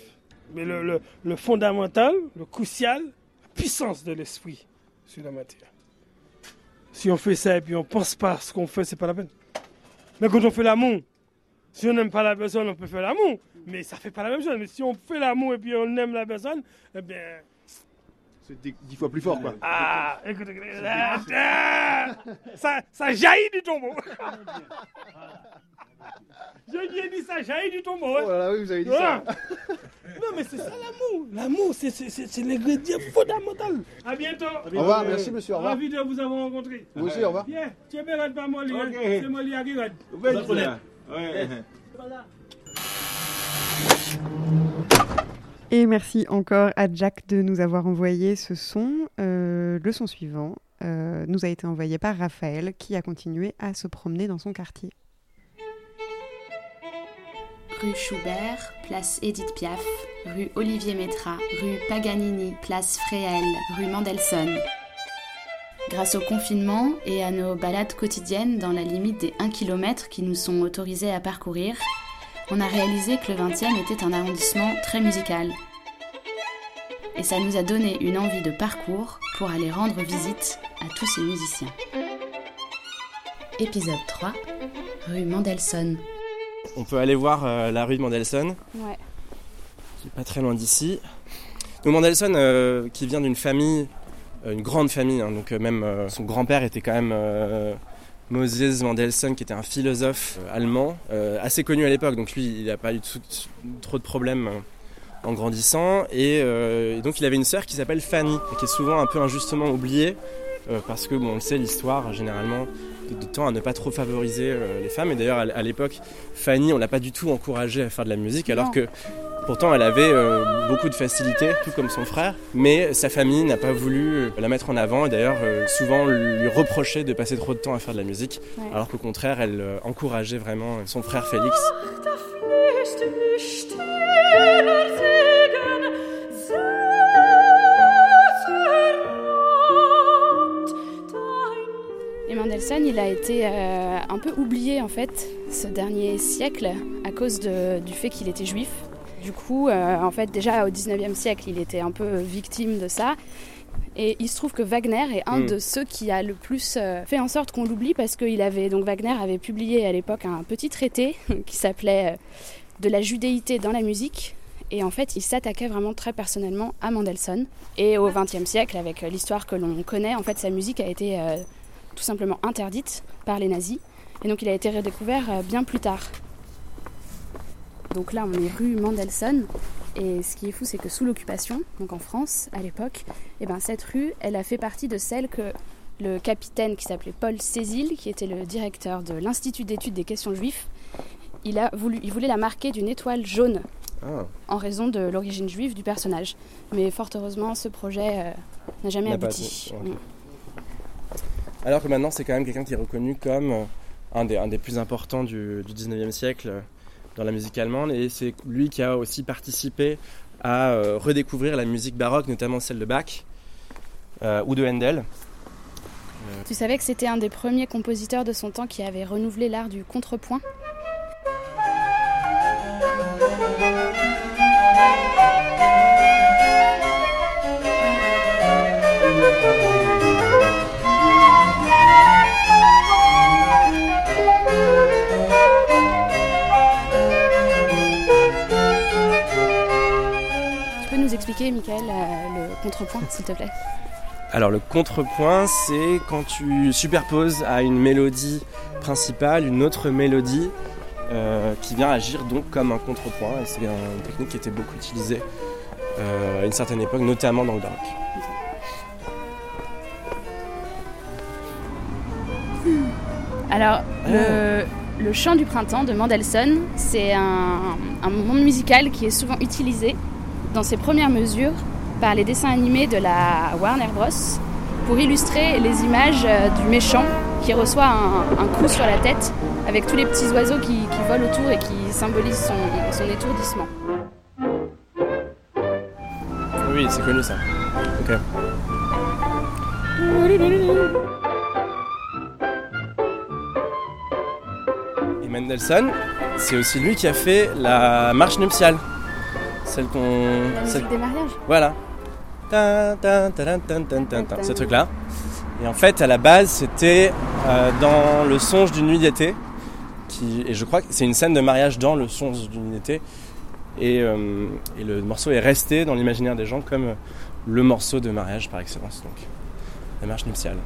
Mais le, fondamental, le crucial, la puissance de l'esprit sur la matière. Si on fait ça et puis on pense pas à ce qu'on fait, c'est pas la peine. Mais quand on fait l'amour, si on n'aime pas la personne, on peut faire l'amour, mais ça fait pas la même chose. Mais si on fait l'amour et puis on aime la personne, eh bien. C'est dix fois plus fort, quoi. Ah, écoute, écoute, ah, ah, ça, ça jaillit du tombeau. Je lui ai dit ça jaillit du tombeau. hein. Oh là là, oui, vous avez dit Voilà. ça. Non, mais c'est ça l'amour. L'amour, c'est- c'est c'est- c'est l'ingrédient fondamental. À bientôt. Au revoir, merci, monsieur, au revoir. Ravi de vous avoir rencontré. Vous aussi, au revoir. Bien, tu es bien pas moi, c'est moi. Et merci encore à Jack de nous avoir envoyé ce son. Euh, le son suivant euh, nous a été envoyé par Raphaël qui a continué à se promener dans son quartier. Rue Schubert, place Édith Piaf, rue Olivier Métra, rue Paganini, place Fréhel, rue Mendelssohn. Grâce au confinement et à nos balades quotidiennes dans la limite des 1 km qui nous sont autorisés à parcourir, on a réalisé que le 20e était un arrondissement très musical. Et ça nous a donné une envie de parcours pour aller rendre visite à tous ces musiciens. Épisode 3, rue Mendelssohn. On peut aller voir euh, la rue de Mendelssohn, Ouais. qui est pas très loin d'ici. Donc Mendelssohn, euh, qui vient d'une famille, euh, une grande famille, hein, donc euh, même euh, son grand-père était quand même euh, Moses Mendelssohn, qui était un philosophe euh, allemand, euh, assez connu à l'époque. Donc lui, il n'a pas eu trop de problèmes euh, en grandissant. Et, euh, et donc il avait une sœur qui s'appelle Fanny, qui est souvent un peu injustement oubliée, euh, parce que, bon, on le sait, l'histoire, généralement, de, de temps à ne pas trop favoriser euh, les femmes. Et d'ailleurs, à, l'époque, Fanny, on l'a pas du tout encouragée à faire de la musique, alors que pourtant elle avait euh, beaucoup de facilité, tout comme son frère. Mais sa famille n'a pas voulu euh, la mettre en avant, et d'ailleurs, euh, souvent lui reprochait de passer trop de temps à faire de la musique, Ouais. alors qu'au contraire, elle euh, encourageait vraiment son frère Félix. Et Mendelssohn, il a été un peu oublié en fait ce dernier siècle à cause de- du fait qu'il était juif. Du coup, euh, en fait, déjà au 19e siècle, il était un peu victime de ça. Et il se trouve que Wagner est un Mm. de ceux qui a le plus euh, fait en sorte qu'on l'oublie parce qu'il avait donc Wagner avait publié à l'époque un petit traité qui s'appelait euh, De la judéité dans la musique. Et en fait, il s'attaquait vraiment très personnellement à Mendelssohn. Et au XXe siècle, avec l'histoire que l'on connaît, en fait, sa musique a été euh, tout simplement interdite par les nazis. Et donc, il a été redécouvert euh, bien plus tard. Donc là, on est rue Mendelssohn. Et ce qui est fou, c'est que sous l'occupation, donc en France, à l'époque, eh ben, cette rue, elle a fait partie de celle que le capitaine qui s'appelait Paul Cézille, qui était le directeur de l'Institut d'études des questions juives, il, a voulu, il voulait la marquer d'une étoile jaune Ah. en raison de l'origine juive du personnage. Mais fort heureusement, ce projet euh, n'a jamais pas abouti. Alors que maintenant, c'est quand même quelqu'un qui est reconnu comme euh, un des, un des plus importants du, du 19e siècle dans la musique allemande. Et c'est lui qui a aussi participé à euh, redécouvrir la musique baroque, notamment celle de Bach euh, ou de Handel. Tu savais que c'était un des premiers compositeurs de son temps qui avait renouvelé l'art du contrepoint? Expliquer, Michael, euh, le contrepoint, s'il te plaît Alors le contrepoint, c'est quand tu superposes à une mélodie principale une autre mélodie euh, qui vient agir donc comme un contrepoint. Et c'est une technique qui était beaucoup utilisée euh, à une certaine époque, notamment dans le baroque. Alors, le, le chant du printemps de Mendelssohn, c'est un, un moment musical qui est souvent utilisé dans ses premières mesures par les dessins animés de la Warner Bros. pour illustrer les images euh, du méchant qui reçoit un, coup sur la tête avec tous les petits oiseaux qui, volent autour et qui symbolisent son, son étourdissement. Oui, c'est connu ça. Ok. Et Mendelssohn, c'est aussi lui qui a fait la marche nuptiale. Celle qu'on. La musique celle- des mariages Voilà. Ce truc-là. Et en fait, à la base, c'était euh, dans Le songe d'une nuit d'été. Qui, et je crois que c'est une scène de mariage dans Le songe d'une nuit d'été. Et, euh, et le morceau est resté dans l'imaginaire des gens comme le morceau de mariage par excellence. Donc, la marche nuptiale.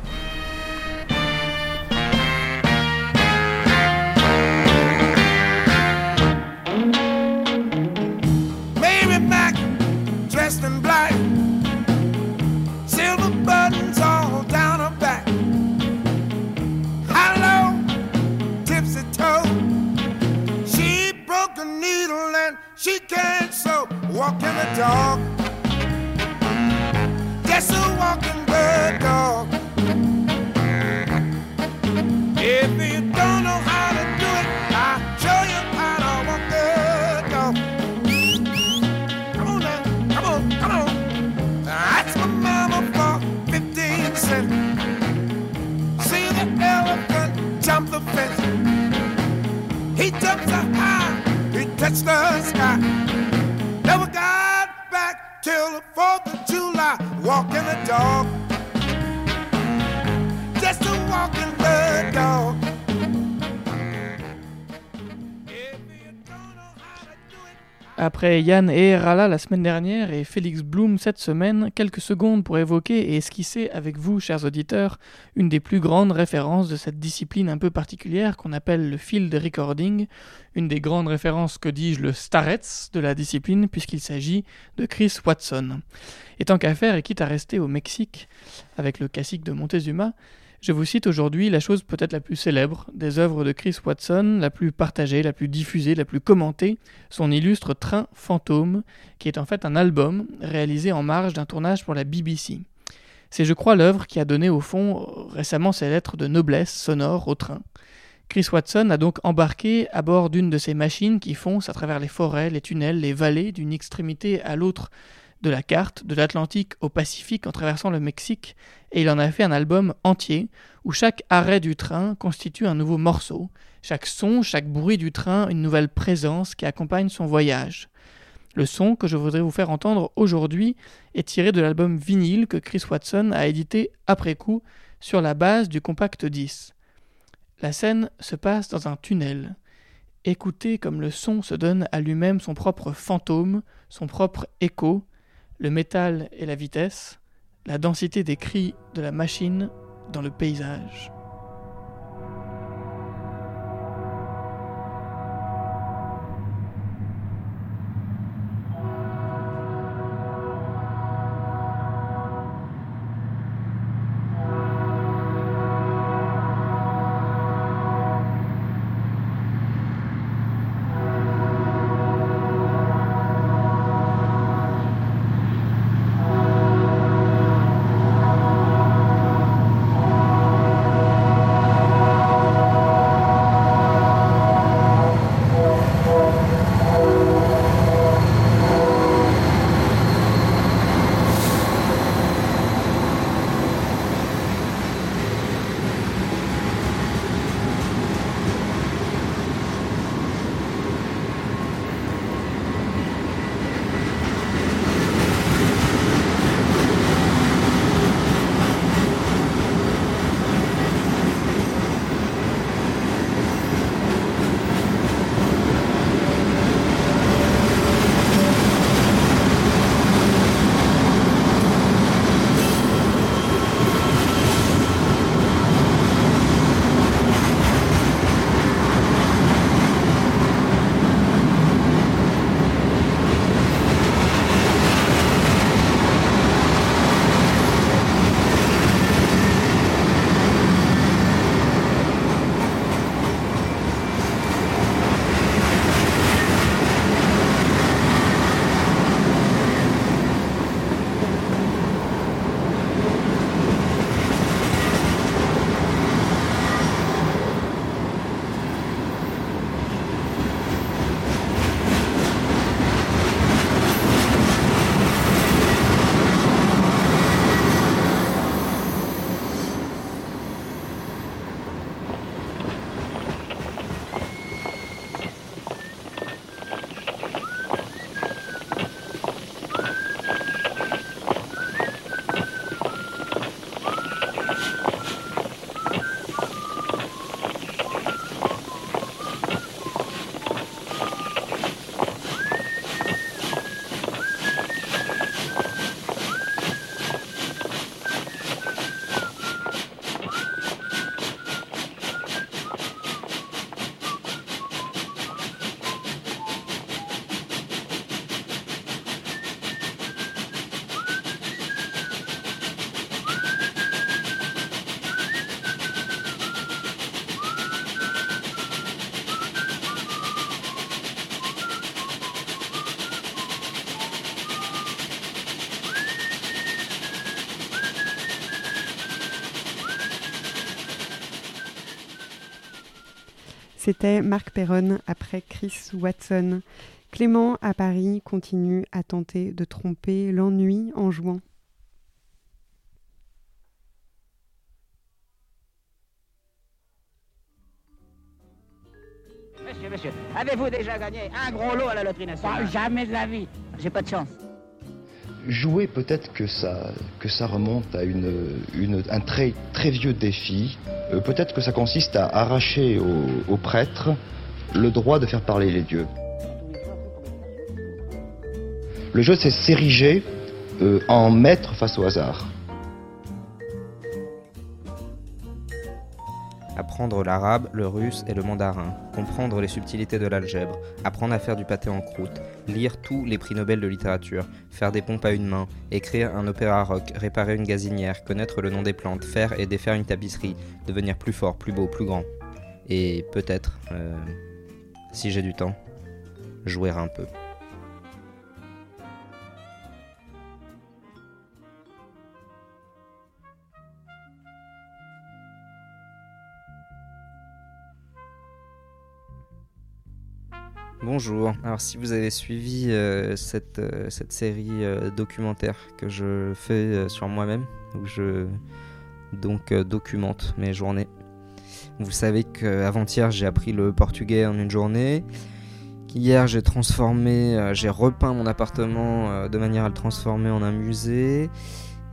Après Yann et Rala la semaine dernière et Félix Blum cette semaine, quelques secondes pour évoquer et esquisser avec vous, chers auditeurs, une des plus grandes références de cette discipline un peu particulière qu'on appelle le field recording, une des grandes références, que dis-je, le starets de la discipline, puisqu'il s'agit de Chris Watson. Et tant qu'à faire et quitte à rester au Mexique avec le classique de Montezuma, je vous cite aujourd'hui la chose peut-être la plus célèbre des œuvres de Chris Watson, la plus partagée, la plus diffusée, la plus commentée, son illustre Train fantôme, qui est en fait un album réalisé en marge d'un tournage pour la BBC. C'est, je crois, l'œuvre qui a donné au fond récemment ses lettres de noblesse sonore au train. Chris Watson a donc embarqué à bord d'une de ces machines qui foncent à travers les forêts, les tunnels, les vallées, d'une extrémité à l'autre de la carte, de l'Atlantique au Pacifique en traversant le Mexique, et il en a fait un album entier où chaque arrêt du train constitue un nouveau morceau, chaque son, chaque bruit du train une nouvelle présence qui accompagne son voyage. Le son que je voudrais vous faire entendre aujourd'hui est tiré de l'album vinyle que Chris Watson a édité après coup sur la base du compact 10. La scène se passe dans un tunnel. Écoutez comme le son se donne à lui-même son propre fantôme, son propre écho, le métal et la vitesse, la densité des cris de la machine dans le paysage. C'était Marc Perron après Chris Watson. Clément à Paris continue à tenter de tromper l'ennui en jouant. Monsieur, monsieur, avez-vous déjà gagné un gros lot à la loterie nationale? Jamais de la vie. J'ai pas de chance. Jouer, peut-être que ça, que ça remonte à un très, très vieux défi. Euh, peut-être que ça consiste à arracher aux, aux prêtres le droit de faire parler les dieux. Le jeu, c'est s'ériger euh, en maître face au hasard. Apprendre l'arabe, le russe et le mandarin, comprendre les subtilités de l'algèbre, apprendre à faire du pâté en croûte, lire tous les prix Nobel de littérature, faire des pompes à une main, écrire un opéra rock, réparer une gazinière, connaître le nom des plantes, faire et défaire une tapisserie, devenir plus fort, plus beau, plus grand. Et peut-être, euh, si j'ai du temps, jouer un peu. Bonjour. Alors si vous avez suivi euh, cette, euh, cette série euh, documentaire que je fais sur moi-même, où je donc documente mes journées, vous savez qu'avant-hier j'ai appris le portugais en une journée, Hier, j'ai transformé, j'ai repeint mon appartement de manière à le transformer en un musée.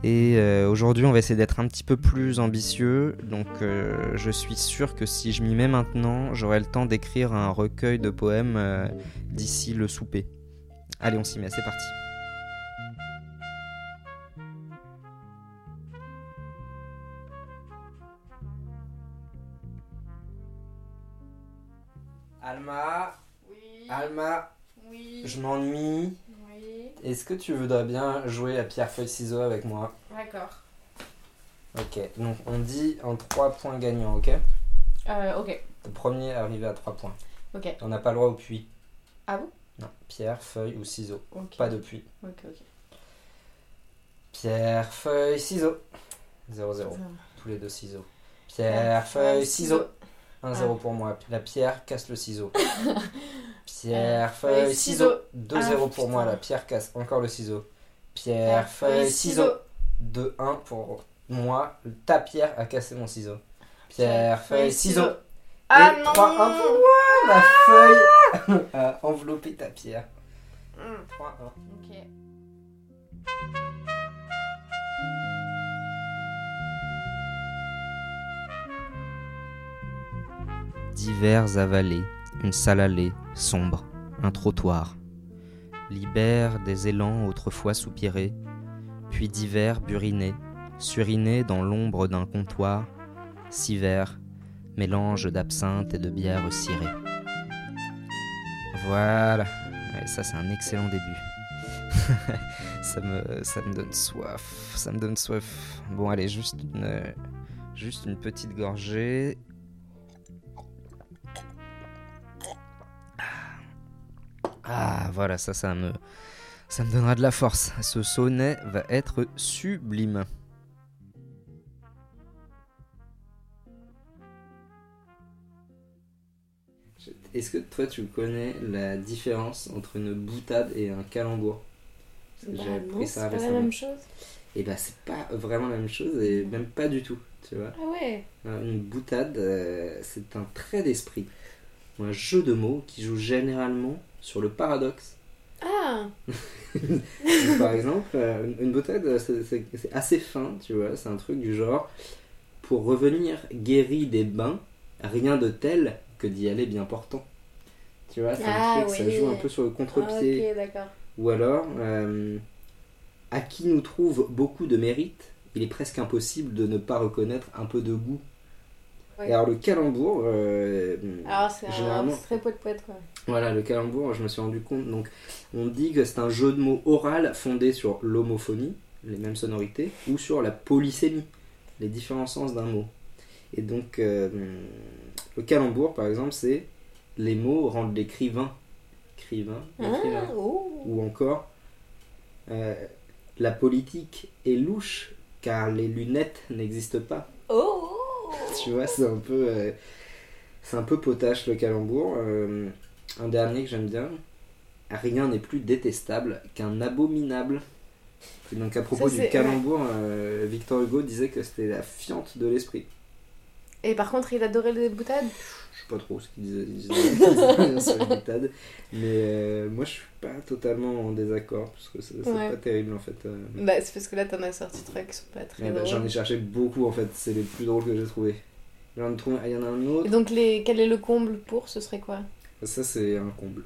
Et euh, aujourd'hui, on va essayer d'être un petit peu plus ambitieux. Donc, euh, je suis sûr que si je m'y mets maintenant, j'aurai le temps d'écrire un recueil de poèmes euh, d'ici le souper. Allez, on s'y met, c'est parti. Alma Oui. Alma Oui. Je m'ennuie. Est-ce que tu voudrais bien jouer à pierre feuille ciseaux avec moi? D'accord. Ok, donc on dit en 3 points gagnants, ok? Euh, ok. Le premier arrivé à 3 points. Ok. On n'a pas le droit au puits. Ah bon? Non, pierre, feuille ou ciseaux. Ok. Pas de puits. Ok, ok. Pierre, feuille, ciseaux. 0-0. Zéro. Tous les deux ciseaux. Pierre, feuille, ciseaux. ciseaux. 1-0 Ah. pour moi. La pierre casse le ciseau. Pierre, feuille, feuille, ciseaux. Ciseaux. 2-0 Ah, pour moi. La pierre casse encore le ciseau. Pierre, feuille, ciseaux. 2-1 pour moi. Ta pierre a cassé mon ciseau. Pierre, feuille, ciseaux. Ah Et non 3-1 pour moi. La feuille a enveloppé ta pierre. 3-1. Ok. Divers avalés, une salle allée, sombre, un trottoir. Libère des élans autrefois soupirés, puis divers burinés, surinés dans l'ombre d'un comptoir, si vert, mélange d'absinthe et de bière cirée. Voilà, ça c'est un excellent début. ça, me, ça me donne soif, ça me donne soif. Bon allez, juste une, juste une petite gorgée. Ah, voilà, ça, ça me, ça me donnera de la force. Ce sonnet va être sublime. Est-ce que toi, tu connais la différence entre une boutade et un calembour? Bah c'est pas la même chose. Et bah, c'est pas vraiment la même chose, et même pas du tout, tu vois. Ah ouais. Alors, Une boutade, euh, c'est un trait d'esprit, ou un jeu de mots qui joue généralement sur le paradoxe. Ah Donc, par exemple, euh, une boutade, c'est- assez fin, tu vois, c'est un truc du genre, pour revenir guéri des bains, rien de tel que d'y aller bien portant. Tu vois, c'est Ah un truc, ça oui. joue un peu sur le contre-pied. Ah. Ou alors, euh, à qui nous trouve beaucoup de mérite, il est presque impossible de ne pas reconnaître un peu de goût. Ouais. Et alors le calembour, euh, Alors c'est un généralement, très poète poète quoi. voilà, le calembour, je me suis rendu compte. Donc, on dit que c'est un jeu de mots oral fondé sur l'homophonie, les mêmes sonorités, ou sur la polysémie, les différents sens d'un mot. Et donc, euh, le calembour, par exemple, c'est les mots rendent l'écrivain. Écrivain, écrivain. Ah, oh. Ou encore, euh, la politique est louche car les lunettes n'existent pas. Oh Tu vois, c'est un peu, euh, c'est un peu potache le calembour. Euh, un dernier que j'aime bien. Rien n'est plus détestable qu'un abominable. Et donc à propos Ça, du calembour, euh, Victor Hugo disait que c'était la fiente de l'esprit. Et par contre, il adorait les boutades? Je sais pas trop ce qu'il disait, il disait sur les boutades. Mais euh, moi je suis pas totalement en désaccord parce que c'est Ouais. pas terrible en fait. euh. Bah, c'est parce que là, t'en as sorti trois qui sont pas très Ouais, bah, drôles. J'en ai cherché beaucoup en fait, c'est les plus drôles que j'ai trouvé. J'en il y en a un autre. Et donc, les... quel est le comble pour? Ce serait quoi? Ça c'est un comble.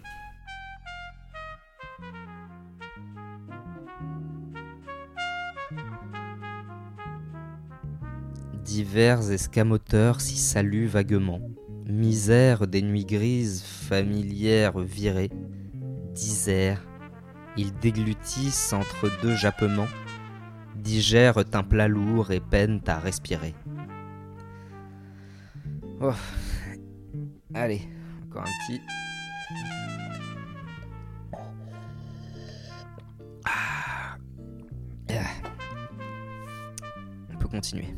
Divers escamoteurs s'y saluent vaguement. Misère des nuits grises, familières virées. Disère, ils déglutissent entre deux jappements, digèrent un plat lourd et peinent à respirer. Oh. Allez, encore un petit. Ah. Ah. On peut continuer.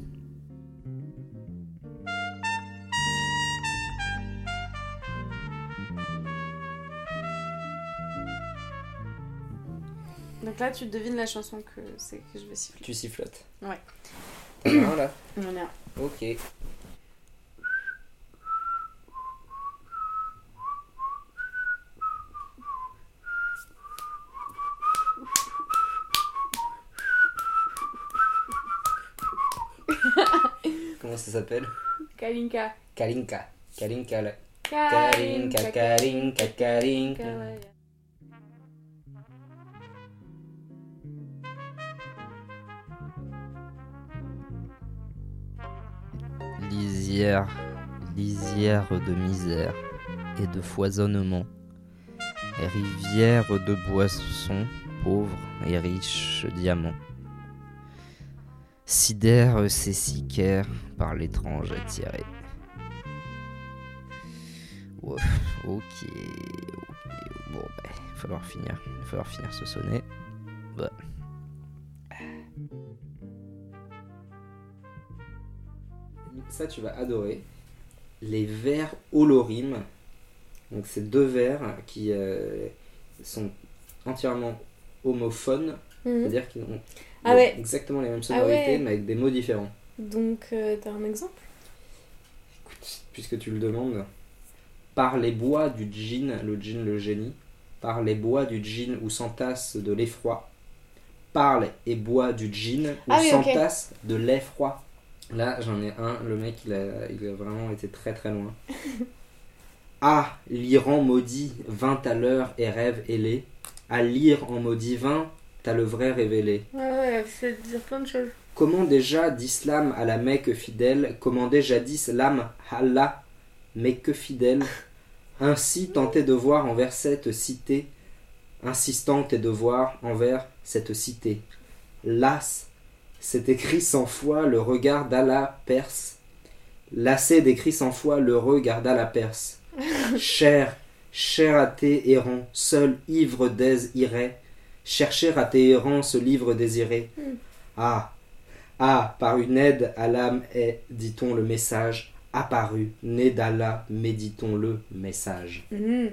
Là, tu devines la chanson que c'est que je vais siffler. Tu sifflotes Ouais. T'en J'en ai un. Ok. Comment ça s'appelle? Kalinka. Kalinka. Kalinka. Kalinka, Kalinka, Kalinka. Kalinka. Lisière, lisière de misère et de foisonnement, rivière de boissons pauvres et riches diamants. Sidère ses sicaires par l'étrange attiré. Ok, ok. Bon, bah, il va falloir finir, il va falloir finir ce sonnet. Bah. Ça, tu vas adorer. Les vers holorimes. Donc, c'est deux vers qui euh, sont entièrement homophones. Mhm. C'est-à-dire qu'ils ont Ah ouais. exactement les mêmes Ah sonorités, ouais. mais avec des mots différents. Donc, euh, t'as un exemple? Puisque tu le demandes, par les bois du djinn, le djinn le génie, par les bois du djinn où s'entasse de l'effroi, parle et bois du djinn où Ah oui, s'entasse de l'effroi. Là, j'en ai un, le mec, il a, il a vraiment été très très loin. Ah, l'Iran maudit, vint à l'heure et rêve ailé. À lire en maudit vint, t'as le vrai révélé. Ouais, ouais, c'est dire plein de choses. Comment déjà d'islam à la Mecque fidèle, commandait jadis l'âme Allah, Mecque fidèle, ainsi tentait de voir envers cette cité, insistant tes devoirs envers cette cité. Las, c'est écrit cent fois le regard d'Allah perse, lassé d'écrit cent fois le regard d'Allah perse. Cher, cher à tes errants, seul ivre d'aise irait, chercher à tes errants ce livre désiré. Ah, ah, par une aide à l'âme est, dit-on, le message apparu, né d'Allah, méditons le message. Mhm.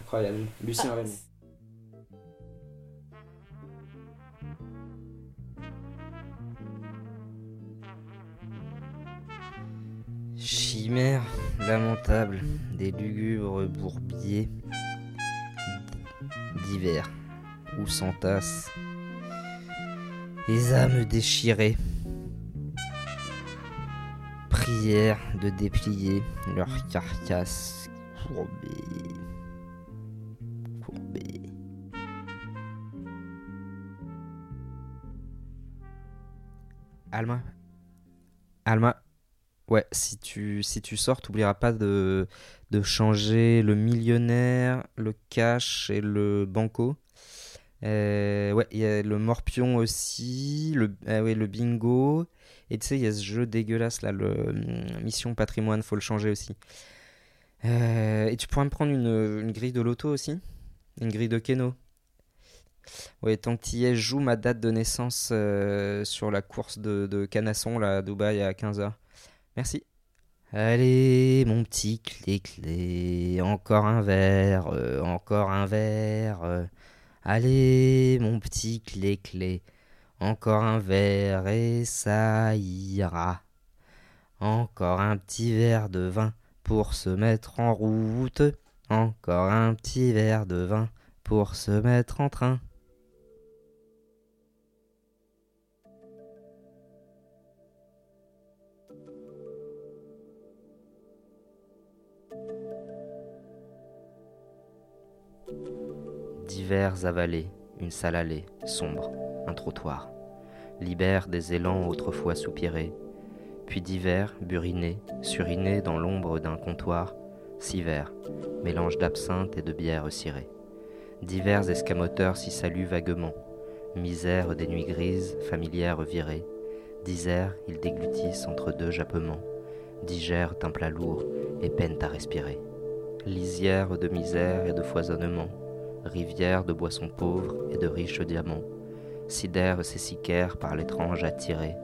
Incroyable. Lucien Ah, Raymond. Chimère lamentable des lugubres bourbiers d'hiver où s'entassent les âmes déchirées. Prière de déplier leur carcasse courbée. Courbée. Alma Alma Ouais, si tu, si tu sors, t'oublieras pas de, de changer le millionnaire, le cash et le banco. Euh, ouais, il y a le morpion aussi, le, ah ouais, le bingo. Et tu sais, il y a ce jeu dégueulasse là, le hum, Mission Patrimoine, faut le changer aussi. Euh, et tu pourrais me prendre une, une grille de loto aussi Une grille de Keno Ouais, tant que y es, joue ma date de naissance euh, sur la course de, de Canasson là, à Dubaï à 15h. Merci. Allez, mon petit clé-clé, encore un verre, euh, encore un verre. euh. Allez, mon petit clé-clé, encore un verre et ça ira. Encore un petit verre de vin pour se mettre en route. Encore un petit verre de vin pour se mettre en train. Divers avalés, une salle allée, sombre, un trottoir. Libère des élans autrefois soupirés, puis divers, burinés, surinés dans l'ombre d'un comptoir, sivers, mélange d'absinthe et de bière cirée. Divers escamoteurs s'y saluent vaguement, misère des nuits grises, familières virées. Disert, ils déglutissent entre deux jappements, digèrent un plat lourd et peinent à respirer. Lisière de misère et de foisonnement, rivière de boissons pauvres et de riches diamants, sidère ses sicaires par l'étrange attiré,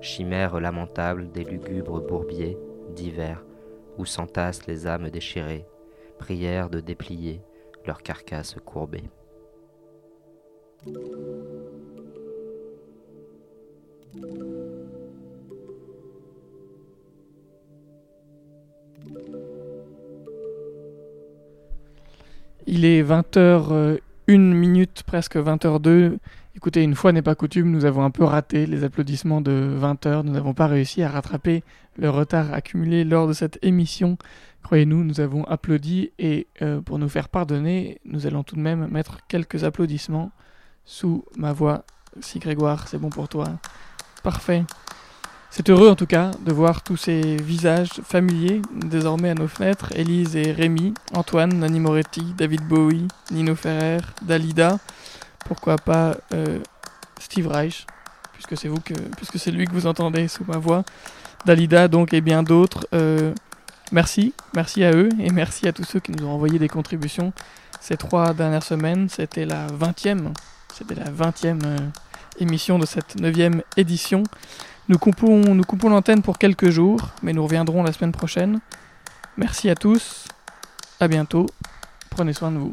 chimère lamentable des lugubres bourbiers, divers, où s'entassent les âmes déchirées, prière de déplier leurs carcasses courbées. Il est 20h une minute, presque 20h02. Écoutez, une fois n'est pas coutume, nous avons un peu raté les applaudissements de 20h. Nous n'avons pas réussi à rattraper le retard accumulé lors de cette émission. Croyez-nous, nous avons applaudi et euh, pour nous faire pardonner, nous allons tout de même mettre quelques applaudissements sous ma voix. Si Grégoire, c'est bon pour toi. Parfait. C'est heureux en tout cas de voir tous ces visages familiers désormais à nos fenêtres. Élise et Rémi, Antoine, Nani Moretti, David Bowie, Nino Ferrer, Dalida. Pourquoi pas euh, Steve Reich, puisque c'est vous que, puisque c'est lui que vous entendez sous ma voix. Dalida donc et bien d'autres. Euh, merci, merci à eux et merci à tous ceux qui nous ont envoyé des contributions ces trois dernières semaines. C'était la 20e, c'était la 20e euh, émission de cette 9e édition. Nous coupons, l'antenne pour quelques jours, mais nous reviendrons la semaine prochaine. Merci à tous, à bientôt, prenez soin de vous.